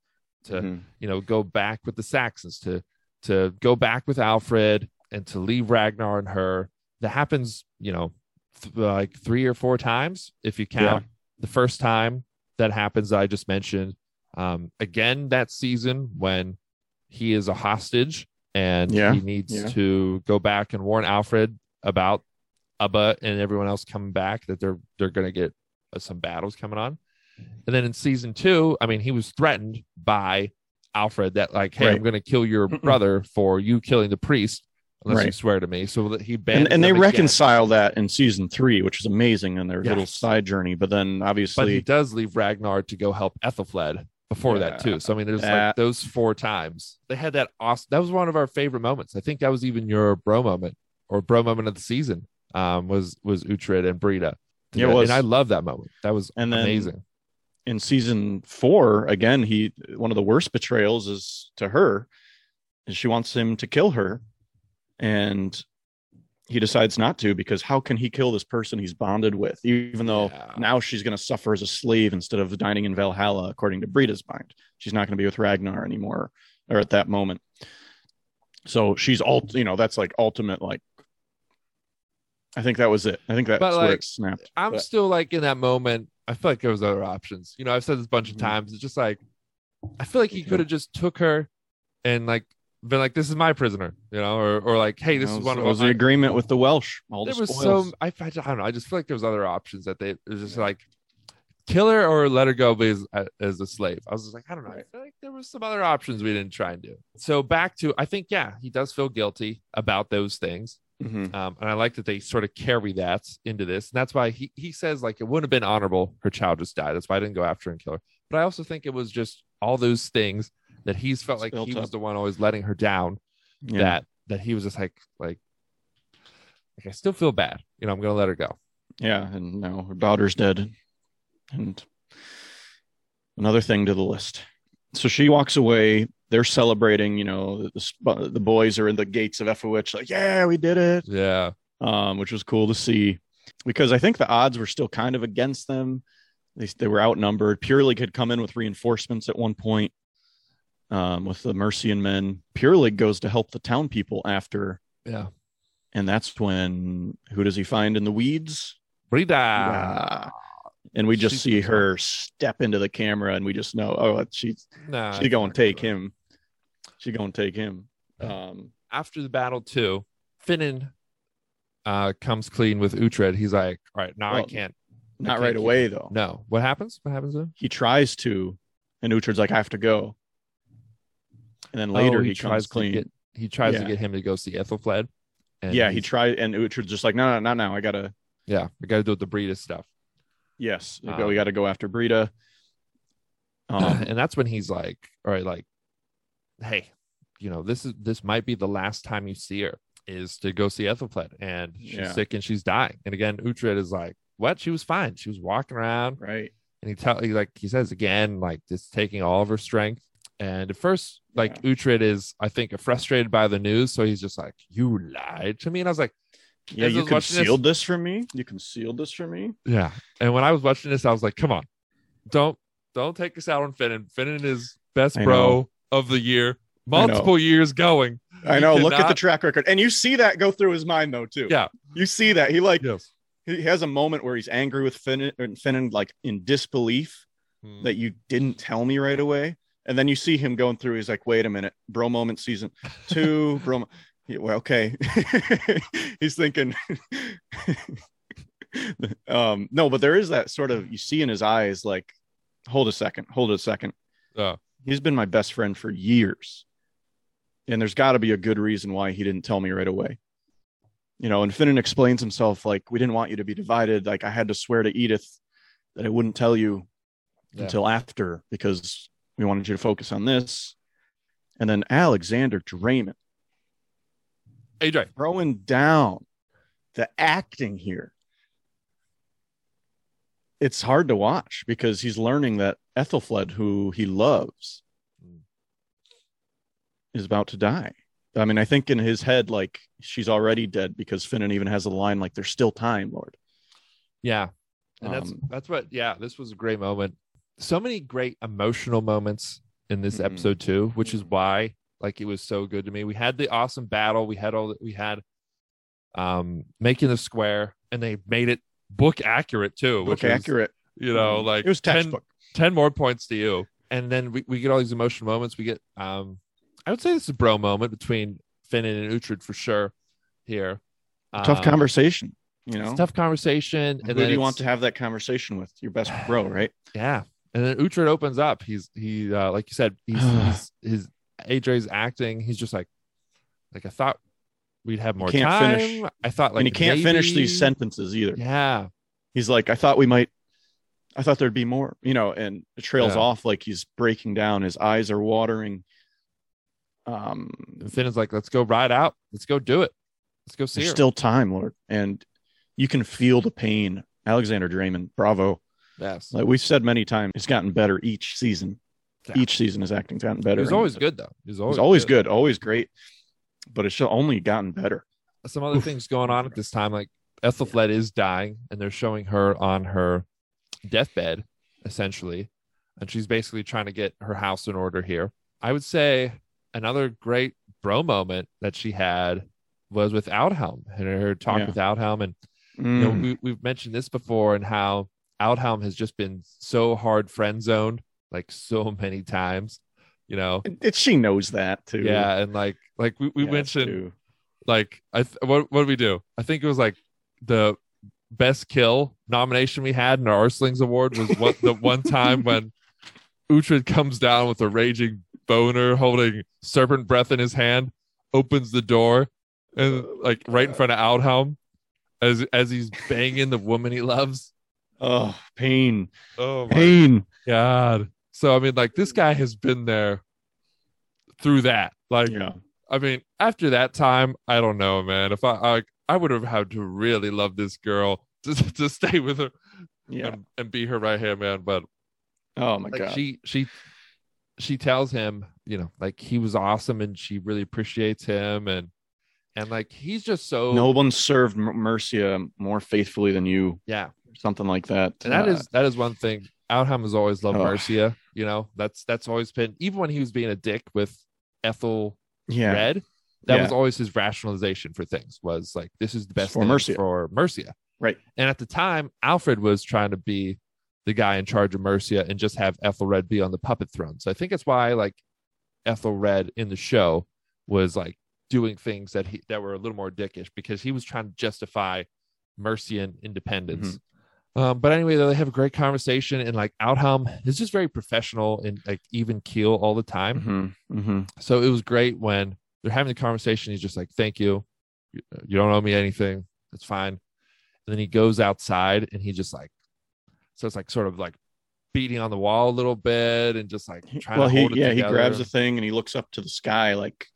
S1: to
S2: Mhm.
S1: you know go back with the Saxons to to go back with Alfred and to leave Ragnar and her. That happens, you know, th- like three or four times if you count. The first time that happens, I just mentioned. Um, again, that season when he is a hostage and
S2: Yeah,
S1: he needs
S2: yeah.
S1: to go back and warn Alfred about Ubba and everyone else coming back that they're they're going to get uh, some battles coming on. And then in season two, I mean, he was threatened by Alfred that like, hey, I'm going to kill your brother for you killing the priest unless you
S2: Right.
S1: swear to me. So that he
S2: And,
S1: banned
S2: and they
S1: again.
S2: reconcile that in season three, which is amazing, and their little side journey. But then obviously,
S1: But he does leave Ragnar to go help Ethelfled before that too. So I mean, there's like those four times they had that awesome. That was one of our favorite moments. I think that was even your bro moment or bro moment of the season. Um, was was Uhtred and Brida.
S2: Yeah, was.
S1: and I love that moment. That was
S2: And
S1: amazing.
S2: in season four, again, he one of the worst betrayals is to her, is she wants him to kill her, and he decides not to because how can he kill this person he's bonded with, even though
S1: Yeah.
S2: now she's going to suffer as a slave instead of dining in Valhalla, according to Brida's mind. She's not going to be with Ragnar anymore, or at that moment. So she's all, you know, that's like ultimate, like. I think that was it. I think that's
S1: But,
S2: where
S1: like,
S2: it snapped.
S1: I'm
S2: But-
S1: still like in that moment. I feel like there was other options. You know, I've said this a bunch of
S2: Mhm.
S1: times. It's just like I feel like he could have just took her and like been like, "This is my prisoner," you know, or or like, "Hey, this
S2: That
S1: is
S2: was,
S1: one of
S2: was
S1: my
S2: the agreement with the Welsh. All
S1: there
S2: the
S1: was so I, I don't know. I just feel like there was other options that they it was just like kill her or let her go as as a slave. I was just like, I don't know. I feel like there was some other options we didn't try and do. So back to I think yeah, he does feel guilty about those things.
S2: Mhm.
S1: Um, and I like that they sort of carry that into this. And that's why he, he says like it wouldn't have been honorable her child just died. That's why I didn't go after her and kill her. But I also think it was just all those things that he's felt
S2: It's
S1: like he was the one always letting her down
S2: Yeah.
S1: that that he was just like like like I still feel bad. You know, I'm gonna let her go.
S2: Yeah, and now her daughter's dead. And another thing to the list. So she walks away. They're celebrating, you know, the, the, boys are in the gates of Eoferwic, like, yeah, we did it,
S1: Yeah.
S2: um, which was cool to see because I think the odds were still kind of against them. They they were outnumbered. Purely could come in with reinforcements at one point. Um, with the Mercian men, Pyrlig goes to help the town people after,
S1: Yeah.
S2: and that's when who does he find in the weeds?
S1: Brida.
S2: And we just
S1: She's-
S2: see her step into the camera, and we just know, oh, she's
S1: Nah,
S2: she gonna take him. She gonna take him. Um,
S1: After the battle too, Finnan uh comes clean with Uhtred. He's like, all right, now I can't.
S2: not
S1: can't
S2: right away though.
S1: No. What happens? What happens then?
S2: He tries to, and Uhtred's like, I have to go. And then later
S1: Oh,
S2: he,
S1: tries
S2: comes
S1: to
S2: clean.
S1: get- he tries to get him to go see Ethelfled. And
S2: yeah, he tried, and Uhtred's just like, no, no, not now. I gotta.
S1: Yeah, we got to do with the Brida stuff.
S2: Yes, we
S1: Um,
S2: we got to go after Brida. Um,
S1: and that's when he's like, all right, like, hey, you know, this is this might be the last time you see her is to go see Ethelfled, and she's
S2: Yeah.
S1: sick and she's dying. And again, Uhtred is like, what? She was fine. She was walking around,
S2: right.
S1: and he tell he like he says again, like just taking all of her strength. And at first, like Uhtred is, I think, frustrated by the news, so he's just like, "You lied to me," and I was like,
S2: Yeah, you
S1: watching this-
S2: concealed this from me. You concealed this from me.
S1: Yeah. And when I was watching this, I was like, come on, don't don't take us out on Finnan. Finnan is best bro of the year, multiple years going.
S2: I know. Look at the track record, and you see that go through his mind though too.
S1: Yeah.
S2: you see that he like
S1: Yes.
S2: he has a moment where he's angry with Finnan, and Finnan like in disbelief hmm. that you didn't tell me right away. And then you see him going through. He's like, "Wait a minute, bro moment season two, bro." mo- Yeah, well, okay. he's thinking. um, no, but there is that sort of you see in his eyes, like, hold a second, hold a second.
S1: Oh.
S2: He's been my best friend for years, and there's got to be a good reason why he didn't tell me right away. You know, and Finnan explains himself like, "We didn't want you to be divided. Like, I had to swear to Edith that I wouldn't tell you
S1: Yeah.
S2: until after because we wanted you to focus on this. And then Alexander Dreymon
S1: AJ.
S2: throwing down the acting here. It's hard to watch because he's learning that Ethelfled, who he loves,
S1: Mm.
S2: is about to die. I mean, I think in his head, like she's already dead because Finnan even has a line like, "There's still time, Lord."
S1: Yeah. And that's
S2: Um,
S1: that's what yeah, this was a great moment. So many great emotional moments in this
S2: Mhm.
S1: episode too, which is why like it was so good to me. We had the awesome battle, we had all that we had um making the square and they made it book accurate too,
S2: Book
S1: which is,
S2: accurate.
S1: you know,
S2: Mhm.
S1: like
S2: it was
S1: 10
S2: textbook.
S1: 10 more points to you. And then we, we get all these emotional moments. We get um I would say this is a bro moment between Finnan and Uhtred for sure here.
S2: Tough
S1: Um,
S2: conversation. You
S1: it's
S2: know,
S1: a tough conversation.
S2: who
S1: And
S2: do
S1: then
S2: you want to have that conversation with? Your best bro, right?
S1: Yeah. And then Uhtred opens up. He's he uh like you said, he's, he's his AJ's acting. He's just like like I thought we'd have more
S2: can't
S1: time.
S2: finish-
S1: I thought like
S2: and he can't finish these sentences either.
S1: Yeah.
S2: He's like, I thought we might, I thought there'd be more, you know, and it trails
S1: Yeah.
S2: off like he's breaking down. His eyes are watering. Um,
S1: And Finn's like, let's go ride out. Let's go do it. Let's go see
S2: there's
S1: her.
S2: still time, Lord, and you can feel the pain. Alexander Dreymon, bravo.
S1: Yes.
S2: Like we've said many times, it's gotten better each season.
S1: Yeah.
S2: Each season his acting's gotten better.
S1: He was always good though. He was always,
S2: He's always good, always great, but it's only gotten better.
S1: Some other
S2: Oof.
S1: things going on at this time, like Ethelfled is dying, and they're showing her on her deathbed, essentially, and she's basically trying to get her house in order here. I would say another great bro moment that she had was with Aldhelm and her talk
S2: Yeah.
S1: with Aldhelm, and you know
S2: Mm.
S1: we, we've mentioned this before and how Aldhelm has just been so hard friend zoned like so many times, you know.
S2: It- she knows that too.
S1: Yeah, and like like we, we
S2: Yes,
S1: mentioned
S2: too.
S1: like I th- what what did we do? I think it was like the best kill nomination we had in our Arslings Award was what the one time when Uhtred comes down with a raging boner holding serpent breath in his hand, opens the door, and like right in front of Aldhelm as as he's banging the woman he loves.
S2: Oh, pain,
S1: Oh my
S2: pain.
S1: god. So I mean like this guy has been there through that. Like
S2: Yeah.
S1: I mean, after that time, I don't know, man. If I I, I would have had to really love this girl to, to stay with her
S2: Yeah.
S1: and, and be her right hand man. But
S2: Oh my
S1: like
S2: god.
S1: she she she tells him, you know, like he was awesome and she really appreciates him and and like he's just so
S2: no one served Mercia uh, more faithfully than you.
S1: yeah.
S2: Something like that.
S1: And that
S2: Uh,
S1: is that is one thing. Aldhelm has always loved
S2: Oh.
S1: Mercia. You know, that's that's always been even when he was being a dick with Ethel
S2: yeah,
S1: Red. That
S2: Yeah.
S1: was always his rationalization for things. Was like this is the best
S2: For
S1: thing
S2: Mercia.
S1: for Mercia.
S2: Right.
S1: And at the time, Alfred was trying to be the guy in charge of Mercia and just have Ethelred be on the puppet throne. So I think it's why like Ethelred in the show was like doing things that he that were a little more dickish because he was trying to justify Mercian independence. Um, but anyway, though, they have a great conversation, and like Aldhelm is just very professional and like even keel all the time.
S2: hmm hmm
S1: So it was great when they're having the conversation. He's just like, "Thank you. You- You don't owe me anything. It's fine." And then he goes outside and he just like, so it's like sort of like beating on the wall a little bit and just like trying
S2: Well,
S1: to
S2: he
S1: hold it
S2: yeah he grabs a thing and he looks up to the sky like,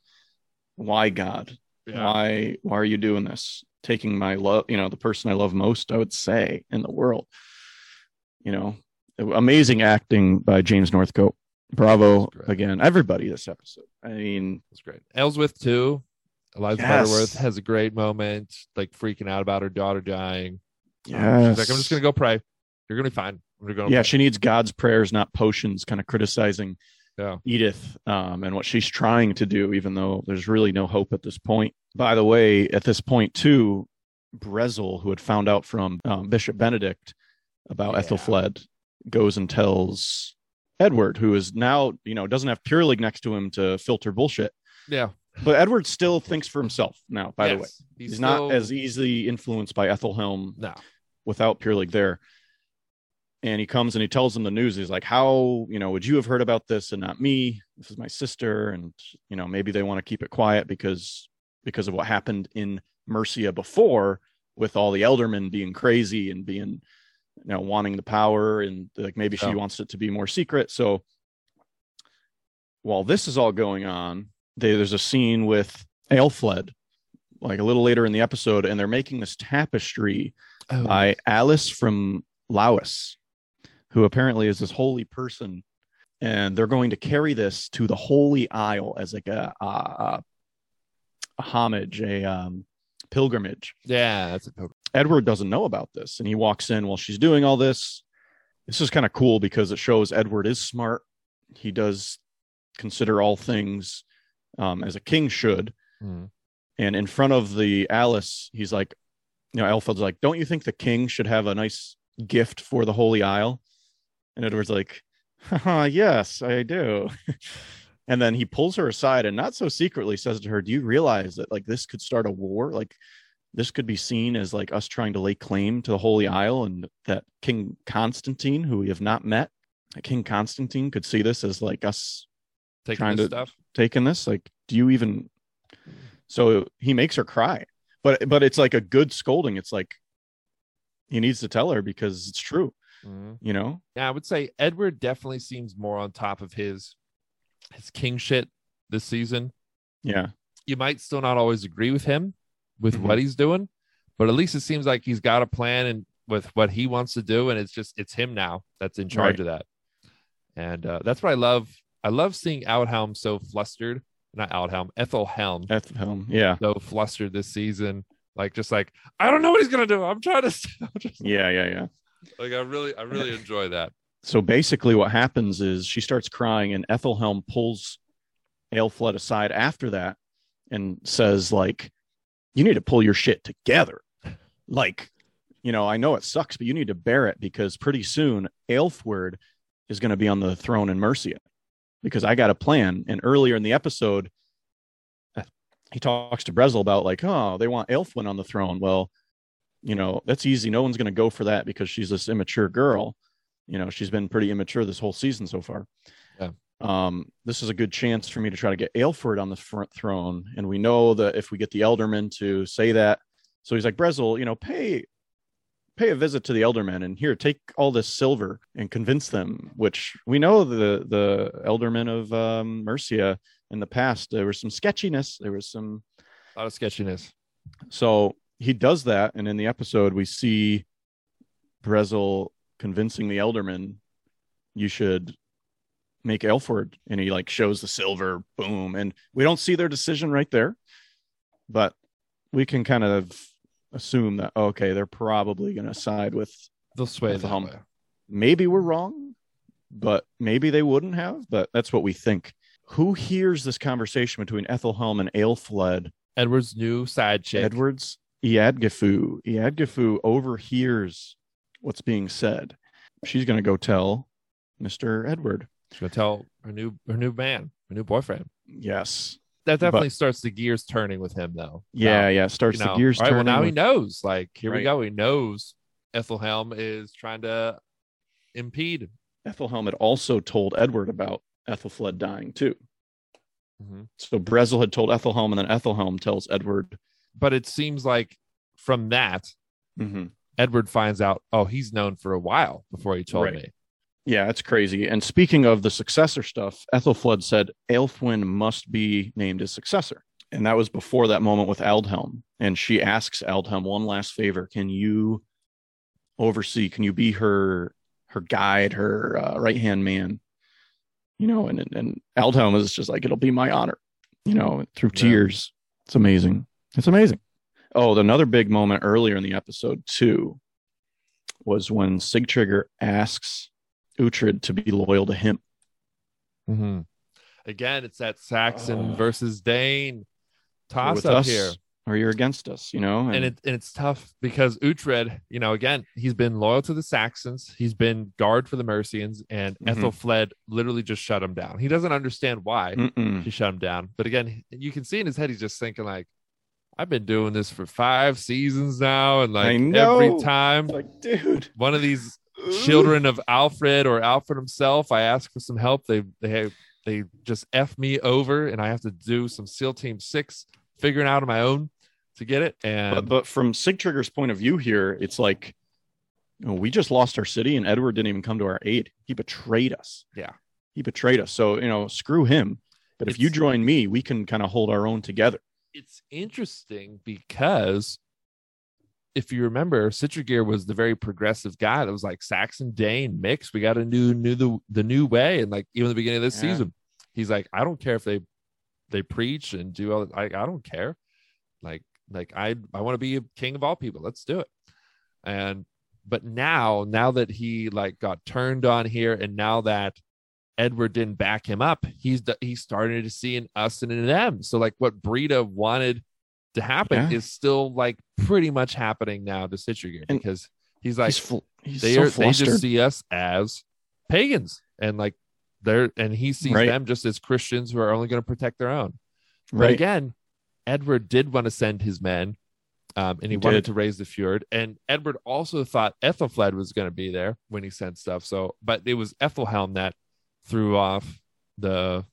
S2: why God?
S1: Yeah.
S2: Why why are you doing this? Taking my love, you know, the person I love most, I would say, in the world. You know, amazing acting by James Northcote. Bravo again, everybody this episode. I mean,
S1: It's great. Aelswith too. Eliza
S2: Yes.
S1: Butterworth has a great moment, like freaking out about her daughter dying. Um,
S2: yes.
S1: She's like, I'm just gonna go pray. You're gonna be fine. I'm gonna go.
S2: yeah,
S1: pray."
S2: she needs God's prayers, not potions, kind of criticizing
S1: Yeah.
S2: Edith um, and what she's trying to do, even though there's really no hope at this point. By the way, at this point, too, Brezel, who had found out from um, Bishop Benedict about
S1: Yeah.
S2: Ethelfled, goes and tells Edward, who is now, you know, doesn't have Pyrlig next to him to filter bullshit.
S1: yeah.
S2: But Edward still thinks for himself now, by the way.
S1: Yes.
S2: He's,
S1: He's,
S2: not as easily influenced by Ethelhelm
S1: no.
S2: without Pyrlig there. And he comes and he tells them the news. He's like, How, you know, would you have heard about this and not me? This is my sister. And, you know, maybe they want to keep it quiet because because of what happened in Mercia before with all the ealdormen being crazy and being you know wanting the power and like maybe she wants it to be more secret. So while this is all going on, they, there's a scene with Aelfled, like a little later in the episode, and they're making this tapestry
S1: Oh,
S2: by Alice from Laos, who apparently is this holy person, and they're going to carry this to the Holy Isle as like a a, a, a homage, a um, pilgrimage.
S1: yeah, that's a pilgrim.
S2: Edward doesn't know about this, and he walks in while she's doing all this. This is kind of cool because it shows Edward is smart. He does consider all things um, as a king should.
S1: Hmm.
S2: And in front of the Alice, he's like, you know, Aelfled's like, don't you think the king should have a nice gift for the Holy Isle? And Edward's like, Haha, yes, I do. and then he pulls her aside and not so secretly says to her, Do you realize that like this could start a war? Like this could be seen as like us trying to lay claim to the Holy Isle and that King Constantine, who we have not met, King Constantine could see this as like us
S1: Taking
S2: Trying
S1: this
S2: to-
S1: stuff.
S2: taking this like do you even so he makes her cry but but it's like a good scolding it's like he needs to tell her because it's true
S1: Mhm.
S2: you know
S1: Yeah, I would say Edward definitely seems more on top of his his king shit this season.
S2: yeah
S1: You might still not always agree with him with
S2: Mhm.
S1: what he's doing, but at least it seems like he's got a plan and with what he wants to do, and it's just it's him now that's in charge
S2: Right.
S1: of that. And uh, that's what I love. I love seeing Aldhelm so flustered. Not Aldhelm, Ethelhelm
S2: Ethelhelm yeah
S1: so flustered this season. Like just like I don't know what he's gonna do. I'm trying to just,
S2: yeah yeah yeah
S1: like I really I really enjoy that.
S2: so basically what happens is she starts crying and ethelhelm pulls aelfled aside after that and says like you need to pull your shit together. Like you know i know it sucks but you need to bear it because pretty soon aelfweard is going to be on the throne in mercia. Because i got a plan and earlier in the episode uh, he talks to brezel about like oh they want aelfwin on the throne. Well you know that's easy no one's going to go for that because she's this immature girl you know she's been pretty immature this whole season so far
S1: Yeah.
S2: um this is a good chance for me to try to get aelfweard on the front throne and we know that if we get the ealdormen to say that so he's like brezel you know pay pay a visit to the ealdormen and here take all this silver and convince them which we know the the ealdormen of um mercia in the past there was some sketchiness there was some
S1: A lot of sketchiness.
S2: so he does that, and in the episode, we see Brezel convincing the Ealdorman, "You should make Aelfweard," and he like shows the silver, boom, and we don't see their decision right there, but we can kind of assume that oh, okay, they're probably going to side with
S1: They'll sway
S2: Ethelhelm.
S1: way.
S2: Maybe we're wrong, but maybe they wouldn't have. But that's what we think. Who hears this conversation between Ethelhelm and Aelfled?
S1: Edward's new side chick.
S2: Edwards Eadgifu. Eadgifu overhears what's being said. She's going to go tell Mister Edward.
S1: She's gonna tell her new her new man, her new boyfriend.
S2: Yes.
S1: That definitely starts the gears turning with him, though.
S2: Yeah. Yeah. Starts
S1: you know,
S2: the gears
S1: all right,
S2: turning.
S1: well, now he knows. Like, here we go. He knows Ethelhelm is trying to impede.
S2: Ethelhelm had also told Edward about Ethelfled dying too.
S1: Mhm.
S2: So Brezel had told Ethelhelm, and then Ethelhelm tells Edward.
S1: But it seems like from that,
S2: Mm-hmm.
S1: Edward finds out, oh, he's known for a while before he told
S2: Right.
S1: me.
S2: Yeah, it's crazy. And speaking of the successor stuff, Ethelfled said Aelfwin must be named his successor. And that was before that moment with Aldhelm. And she asks Aldhelm one last favor. Can you oversee, can you be her her guide, her uh, right hand man? You know, and and Aldhelm is just like, it'll be my honor, you know, through
S1: Yeah.
S2: tears. It's amazing. It's amazing. Oh, another big moment earlier in the episode too was when Sigtryggr asks Uhtred to be loyal to him.
S1: Mm-hmm. Again, it's that Saxon
S2: Oh.
S1: versus Dane toss up
S2: us
S1: here.
S2: or you're against us, you know?
S1: and it and it's tough because Uhtred, you know, again, he's been loyal to the Saxons, he's been guard for the Mercians, and
S2: Mhm.
S1: Ethelfled literally just shut him down. He doesn't understand why
S2: Mm-mm.
S1: he shut him down, but again, you can see in his head he's just thinking like, I've been doing this for five seasons now, and like every time
S2: like, dude,
S1: one of these children of Alfred or Alfred himself, I ask for some help, they they they just f me over, and I have to do some SEAL Team Six figuring out on my own to get it, and
S2: But, but from Sigtryggr's point of view here, it's like you know, we just lost our city and Edward didn't even come to our aid. He betrayed us.
S1: Yeah.
S2: He betrayed us. So, you know, screw him. But if you join me, we can kind of hold our own together.
S1: It's interesting because if you remember, Sigtryggr was the very progressive guy that was like Saxon Dane mix. We got a new new the the new way, and like even the beginning of this
S2: Yeah.
S1: season, he's like, I don't care if they they preach and do all. I I don't care. Like like I I want to be a king of all people. Let's do it. And but now now that he like got turned on here, and now that Edward didn't back him up, he's he's starting to see an us and an them. So like what Brida wanted to happen
S2: Yeah.
S1: is still like pretty much happening now to Sigtryggr
S2: And
S1: because he's like
S2: he's fl- he's
S1: they
S2: so
S1: are they just see us as pagans and like they're and he sees
S2: Right.
S1: them just as Christians who are only going to protect their own. But
S2: right.
S1: again, Edward did want to send his men, um, and he,
S2: He
S1: wanted
S2: did.
S1: to raise the fyrd. And Edward also thought Ethelfled was going to be there when he sent stuff. So, but it was Ethelhelm that threw off the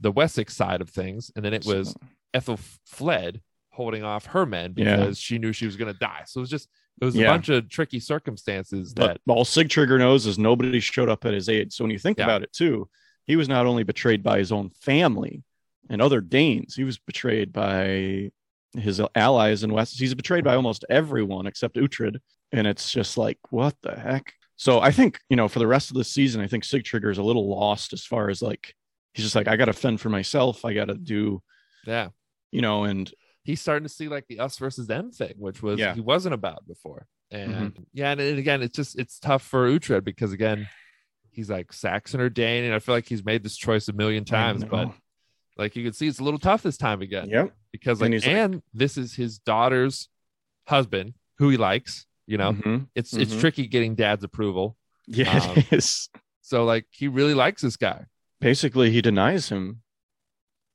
S1: the Wessex side of things, and then it was
S2: So-
S1: Ethelfled holding off her men
S2: Yeah.
S1: because she knew she was going to die. So it was just it was a
S2: Yeah.
S1: bunch of tricky circumstances that
S2: But all Sigtryggr knows is nobody showed up at his aid. So when you think
S1: Yeah.
S2: about it too, he was not only betrayed by his own family and other Danes, he was betrayed by his allies in West. He's betrayed by almost everyone except Uhtred. And it's just like, what the heck? So I think, you know, for the rest of the season, I think Sigtryggr is a little lost as far as like, he's just like, I got to fend for myself. I got to do,
S1: yeah
S2: you know, and
S1: he's starting to see like the us versus them thing, which was
S2: Yeah.
S1: he wasn't about before. And
S2: Mm-hmm.
S1: yeah, and, and again, it's just it's tough for Uhtred because again, he's like Saxon or Dane, and I feel like he's made this choice a million times, but like you can see, it's a little tough this time again
S2: yep.
S1: because like
S2: And
S1: and,
S2: like-
S1: this is his daughter's husband who he likes. You know,
S2: Mhm.
S1: it's it's
S2: Mhm.
S1: tricky getting dad's approval.
S2: Yeah,
S1: Um,
S2: it is.
S1: So like he really likes this guy.
S2: basically he denies him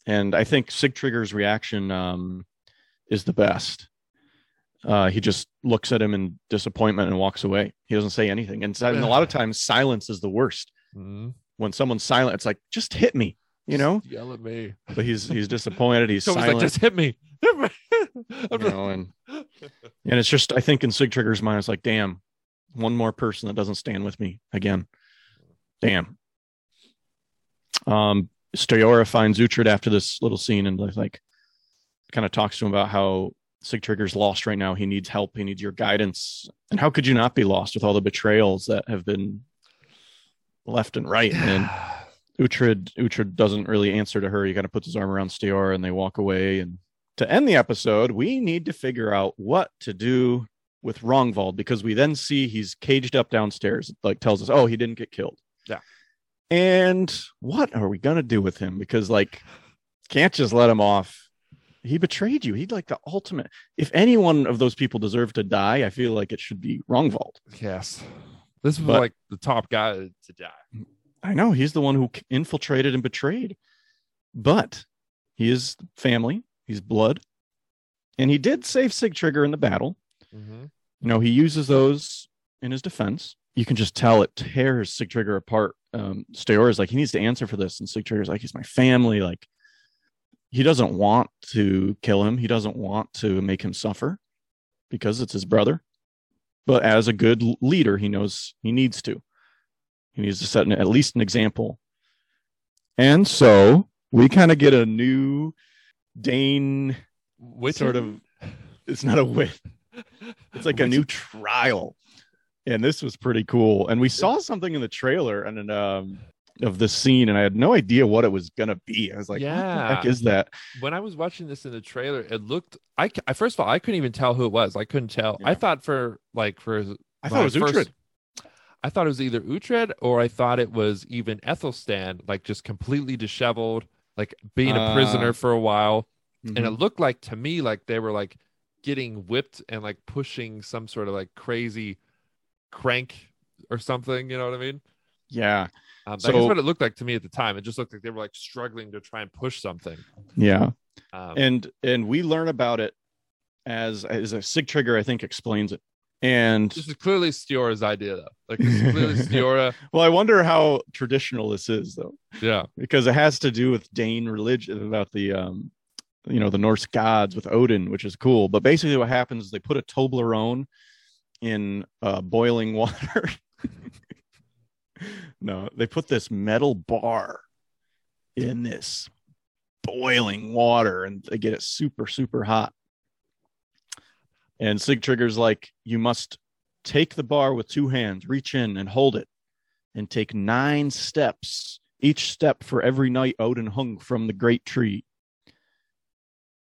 S2: and i think Sigtryggr's reaction um, is the best uh, he just looks at him in disappointment and walks away he doesn't say anything and, and a lot of times silence is the worst
S1: Mhm.
S2: when someone's silent it's like just hit me you know
S1: Just yell at me.
S2: but he's he's disappointed he's
S1: So he's
S2: silent
S1: like, just hit me.
S2: you know and and it's just i think in sigtryggr's mind it's like damn one more person that doesn't stand with me again damn um Stiorra finds Uhtred after this little scene and like kind of talks to him about how Sigtryggr's lost right now. He needs help. He needs your guidance. And how could you not be lost with all the betrayals that have been left and right? And Uhtred, Uhtred doesn't really answer to her. He kind of puts his arm around Stiorra and they walk away. And to end the episode, we need to figure out what to do with Rognvald because we then see he's caged up downstairs. It, like tells us, oh, he didn't get killed.
S1: Yeah.
S2: And what are we gonna do with him? Because like, can't just let him off. He betrayed you. He'd like the ultimate. If any one of those people deserve to die, I feel like it should be Rognvald.
S1: Yes. This was
S2: But-
S1: like the top guy to die.
S2: I know he's the one who infiltrated and betrayed, but he is family. He's blood, and he did save Sigtryggr in the battle.
S1: Mm-hmm.
S2: You know, he uses those in his defense. You can just tell it tears Sigtryggr apart. Um, Stiorra is like, he needs to answer for this. And Sigtryggr's like, he's my family. Like, he doesn't want to kill him. He doesn't want to make him suffer because it's his brother. But as a good leader, he knows he needs to. He needs to set an, at least an example. And so we kind of get a new Dane
S1: Which
S2: sort of, it's not a wit, it's like a new trial and this was pretty cool and we saw something in the trailer and then, um of this scene and i had no idea what it was gonna be i was like what the heck
S1: Yeah.
S2: is that
S1: when I was watching this in the trailer, it looked. I first of all, I couldn't even tell who it was. I couldn't tell. I thought for like for
S2: i thought it was
S1: first-
S2: Uhtred.
S1: I thought it was either Uhtred or I thought it was even Ethelstan, like just completely disheveled, like being a
S2: Ah.
S1: prisoner for a while. And
S2: Mhm.
S1: it looked like to me like they were like getting whipped and like pushing some sort of like crazy crank or something. You know what I mean?
S2: yeah
S1: Um, that's
S2: So-
S1: what it looked like to me at the time. It just looked like they were like struggling to try and push something.
S2: yeah
S1: Um,
S2: and and we learn about it as as a sigtryggr i think explains it and
S1: this is clearly Stiorra's idea, though. Like clearly Stiorra.
S2: well i wonder how traditional this is though
S1: Yeah,
S2: because it has to do with Dane religion about the um you know the Norse gods with Odin, which is cool. But basically, what happens is they put a Toblerone in uh, boiling water. no, they put this metal bar in this boiling water, and they get it super super hot. And Sigtryggr's like, you must take the bar with two hands, reach in and hold it, and take nine steps, each step for every night Odin hung from the great tree.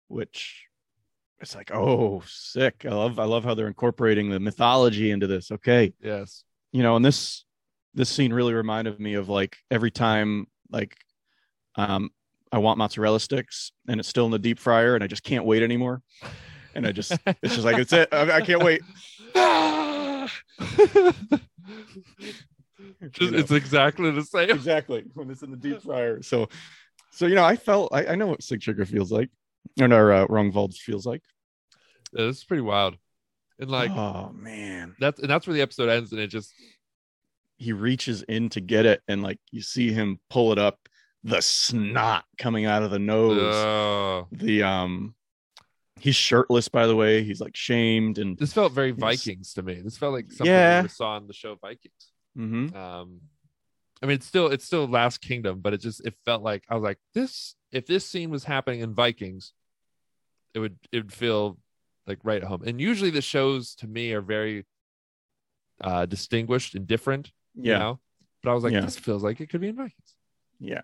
S2: Which it's like, oh, sick. I love I love how they're incorporating the mythology into this. Okay.
S1: yes,
S2: You know, and this this scene really reminded me of like every time like um I want mozzarella sticks and it's still in the deep fryer and I just can't wait anymore. And I just it's just like it's it. I, I can't wait.
S1: Just,
S2: You know?
S1: it's exactly the same.
S2: exactly when it's in the deep fryer. So, so you know, I felt I, I know what Sigtryggr feels like, or no, uh, Rognvald feels like.
S1: Yeah, this is pretty wild. And like
S2: oh man,
S1: that's and that's where the episode ends, and it just
S2: he reaches in to get it, and like you see him pull it up, the snot coming out of the nose.
S1: oh.
S2: The um, he's shirtless by the way. He's like shamed and
S1: this felt very Vikings to me. This felt like something
S2: Yeah.
S1: we saw on the show Vikings.
S2: Mhm.
S1: Um, I mean, it's still it's still Last Kingdom, but it just it felt like I was like this. If this scene was happening in Vikings, it would it would feel like right at home. And usually the shows to me are very uh distinguished and different.
S2: yeah,
S1: You know? But I was like,
S2: Yeah.
S1: this feels like it could be in Vikings.
S2: yeah.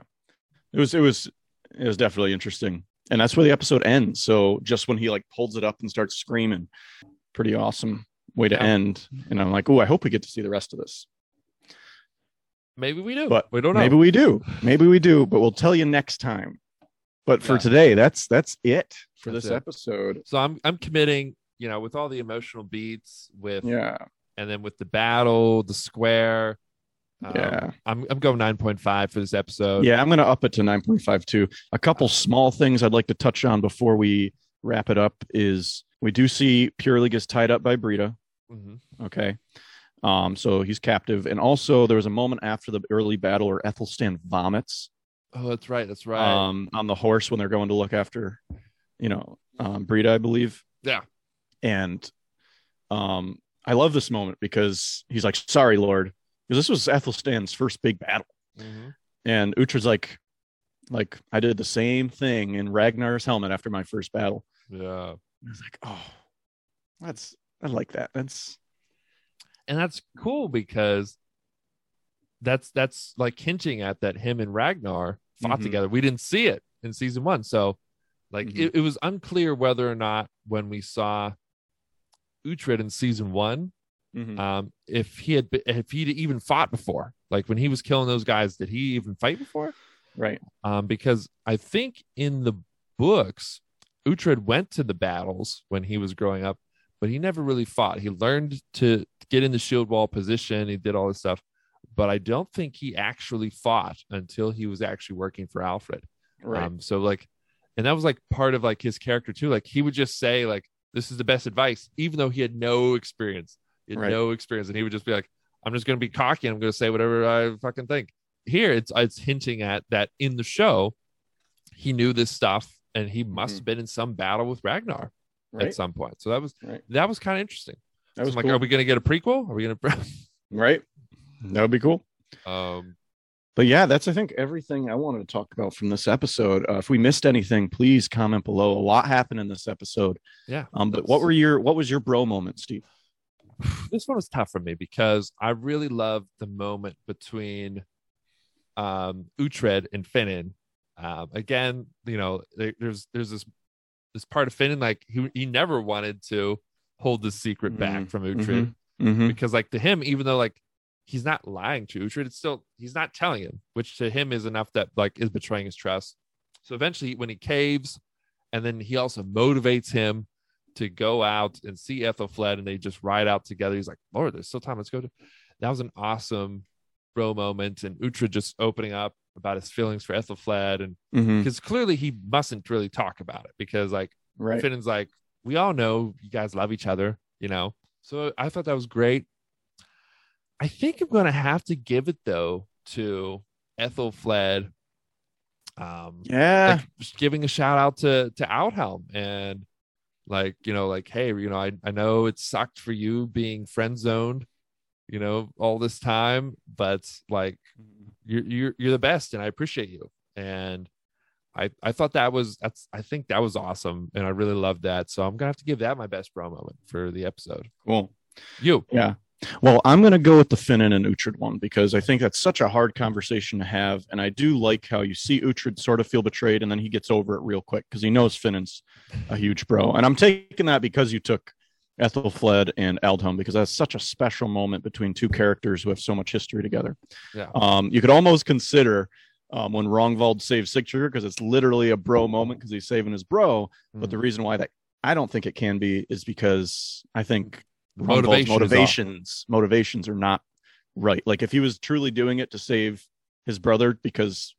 S2: It was it was it was definitely interesting, and that's where the episode ends. So just when he like pulls it up and starts screaming, pretty awesome way to
S1: Yeah.
S2: end. And I'm like, oh, I hope we get to see the rest of this.
S1: Maybe we do,
S2: But
S1: we don't know.
S2: Maybe we do. Maybe we do, but we'll tell you next time. But for
S1: Yeah.
S2: today, that's that's it for
S1: That's
S2: this
S1: it.
S2: episode.
S1: so I'm I'm committing, you know, with all the emotional beats, with
S2: Yeah.
S1: and then with the battle, the square. Um,
S2: Yeah.
S1: I'm I'm going nine point five for this episode.
S2: Yeah, I'm going to up it to 9.52. A couple small things I'd like to touch on before we wrap it up is we do see Pyrlig gets tied up by Brida.
S1: Mhm.
S2: Okay. Um, so he's captive. And also there was a moment after the early battle where Ethelstan vomits
S1: Oh, that's right. That's right.
S2: um, on the horse when they're going to look after, you know, um, Brida, I believe.
S1: Yeah.
S2: And um, I love this moment because he's like, sorry, Lord. Because this was Ethelstan's first big battle.
S1: Mhm.
S2: And Uhtred's like, like, I did the same thing in Ragnar's helmet after my first battle.
S1: Yeah.
S2: I was like, oh, that's, I like that. That's,
S1: and that's cool because that's that's like hinting at that him and Ragnar fought
S2: Mhm.
S1: together. We didn't see it in season one, so like
S2: Mhm.
S1: it, it was unclear whether or not when we saw Uhtred in season one,
S2: Mhm.
S1: um, if he had if he'd even fought before, like when he was killing those guys, did he even fight before?
S2: right.
S1: Um, because I think in the books, Uhtred went to the battles when he was growing up, but he never really fought. He learned to get in the shield wall position. He did all this stuff, but I don't think he actually fought until he was actually working for Alfred.
S2: Right.
S1: Um, so like, and that was like part of like his character too. Like he would just say like, "This is the best advice," even though he had no experience. Had
S2: Right.
S1: no experience, and he would just be like, "I'm just going to be cocky. I'm going to say whatever I fucking think." Here, it's it's hinting at that in the show, he knew this stuff, and he must
S2: Mhm.
S1: have been in some battle with Ragnar
S2: right.
S1: at some point. So that was
S2: Right.
S1: that was kind of interesting.
S2: That
S1: So
S2: was
S1: I'm like,
S2: cool.
S1: are we going to get a prequel? Are we going to?
S2: right. That would be cool.
S1: um,
S2: But yeah, that's I think everything I wanted to talk about from this episode. Uh, if we missed anything, please comment below. A lot happened in this episode.
S1: yeah.
S2: Um, but
S1: That's-
S2: what were your what was your bro moment, Steve?
S1: This one was tough for me because I really loved the moment between um Uhtred and Finnan. Um, again, you know, there, there's there's this this part of Finnan like he he never wanted to hold the secret back
S2: Mhm,
S1: from Uhtred
S2: Mm-hmm.
S1: because like to him, even though like he's not lying to Uhtred, it's still he's not telling him, which to him is enough that like is betraying his trust. So eventually, when he caves, and then he also motivates him to go out and see Ethelfled, and they just ride out together. He's like, "Lord, there's still time. Let's go." To... That was an awesome bro moment, and Uhtred just opening up about his feelings for Ethelfled, and
S2: Mm-hmm.
S1: because clearly he mustn't really talk about it because like
S2: Right.
S1: Finnan's like, we all know you guys love each other, you know. So I thought that was great. I think I'm gonna have to give it though to Ethelfled. Um,
S2: Yeah.
S1: like just giving a shout out to to Aldhelm and like you know like hey you know I I know it sucked for you being friend zoned, you know all this time, but like you're you're you're the best and I appreciate you and. I, I thought that was that's I think that was awesome and I really loved that so I'm gonna have to give that my best bro moment for the episode.
S2: Cool.
S1: You
S2: Yeah. Well, I'm going to go with the Finnan and Uhtred one because I think that's such a hard conversation to have. And I do like how you see Uhtred sort of feel betrayed and then he gets over it real quick because he knows Finnan's a huge bro. And I'm taking that because you took Ethelfled and Aldhelm because that's such a special moment between two characters who have so much history together.
S1: Yeah.
S2: Um, you could almost consider um, when Rognvald saves Sigtryggr because it's literally a bro moment because he's saving his bro. But the reason why that I don't think it can be is because I think
S1: The
S2: Rognvald's
S1: motivation is off.
S2: motivations motivations are not right. Like if he was truly doing it to save his brother because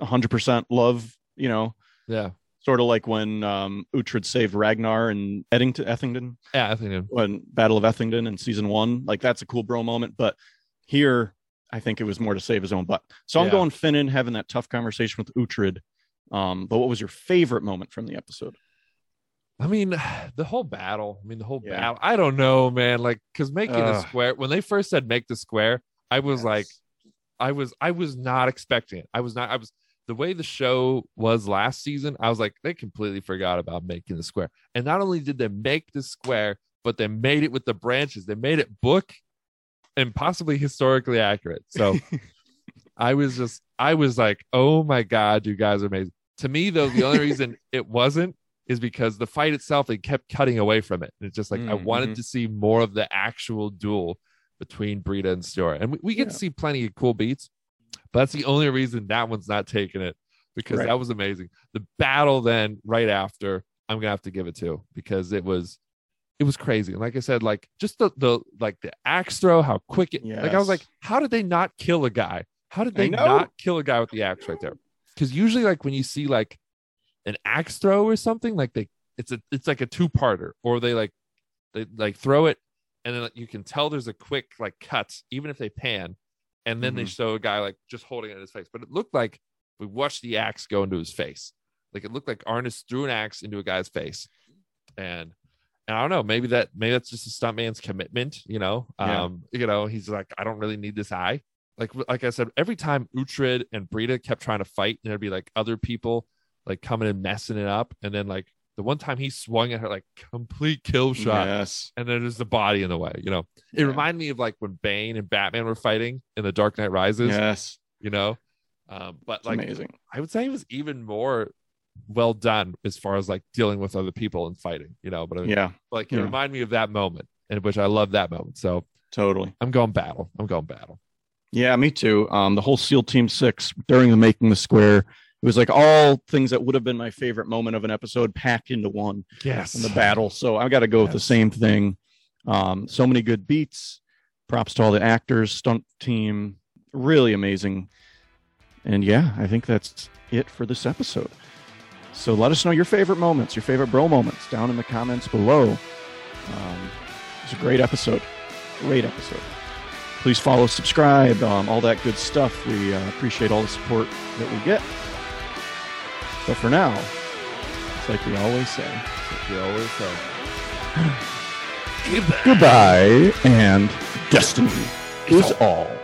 S2: 100% love, you know,
S1: yeah
S2: sort of like when um, Uhtred saved Ragnar and Eddington, Ethington,
S1: yeah I think
S2: when Battle of Ethington in season one, like that's a cool bro moment. But here, I think it was more to save his own butt. So I'm
S1: Yeah.
S2: going Finnan having that tough conversation with Uhtred. Um, but what was your favorite moment from the episode?
S1: I mean, the whole battle. I mean, the whole
S2: Yeah.
S1: battle. I don't know, man. Like, because making a
S2: Ugh.
S1: square when they first said make the square, I was like, I was, I was not expecting it. I was not. I was the way the show was last season. I was like, they completely forgot about making the square. And not only did they make the square, but they made it with the branches. They made it book and possibly historically accurate. So I was just, I was like, oh my god, you guys are amazing. To me, though, the only reason it wasn't is because the fight itself they kept cutting away from it. And it's just like I
S2: Mm,
S1: wanted
S2: mhm.
S1: to see more of the actual duel between Brida and Stuart. And we, we get
S2: Yeah.
S1: to see plenty of cool beats, but that's the only reason that one's not taking it because
S2: Right.
S1: that was amazing. The battle then right after, I'm gonna have to give it to because it was it was crazy. And like I said, like just the the like the axe throw, how quick it like I was like, how did they not kill a guy? How did they not kill a guy with the axe right there? Because usually like when you see like an axe throw or something, like they it's a it's like a two-parter, or they like they like throw it and then like, you can tell there's a quick like cut, even if they pan, and then they
S2: Mhm.
S1: show a guy like just holding it in his face. But it looked like we watched the axe go into his face. Like it looked like Arnis threw an axe into a guy's face. And and I don't know, maybe that maybe that's just a stuntman's commitment, you know.
S2: Yeah.
S1: Um, you know, he's like, I don't really need this eye. Like like I said, every time Uhtred and Brida kept trying to fight, and there'd be like other people like coming and messing it up. And then like the one time he swung at her like complete kill shot
S2: Yes.
S1: and then there's the body in the way. You know, it
S2: Yeah.
S1: reminded me of like when Bane and Batman were fighting in the Dark Knight Rises.
S2: Yes.
S1: You know, um, but
S2: It's
S1: like
S2: amazing.
S1: I would say it was even more well done as far as like dealing with other people and fighting, you know. But mean,
S2: Yeah,
S1: like it
S2: yeah.
S1: reminded me of that moment, and which I love that moment. So
S2: totally.
S1: I'm going battle. I'm going battle.
S2: Yeah, me too. Um, the whole SEAL Team Six during the making the square, it was like all things that would have been my favorite moment of an episode packed into one
S1: Yes.
S2: in the battle. So I got to go with the same thing. Um, so many good beats. Props to all the actors, stunt team, really amazing. And yeah, I think that's it for this episode. So let us know your favorite moments, your favorite bro moments down in the comments below. Um, it's a great episode. Great episode. Please follow, subscribe, um, all that good stuff. We uh, appreciate all the support that we get. But for now, it's like we always say.
S1: Like we always say.
S2: Goodbye, and destiny is all.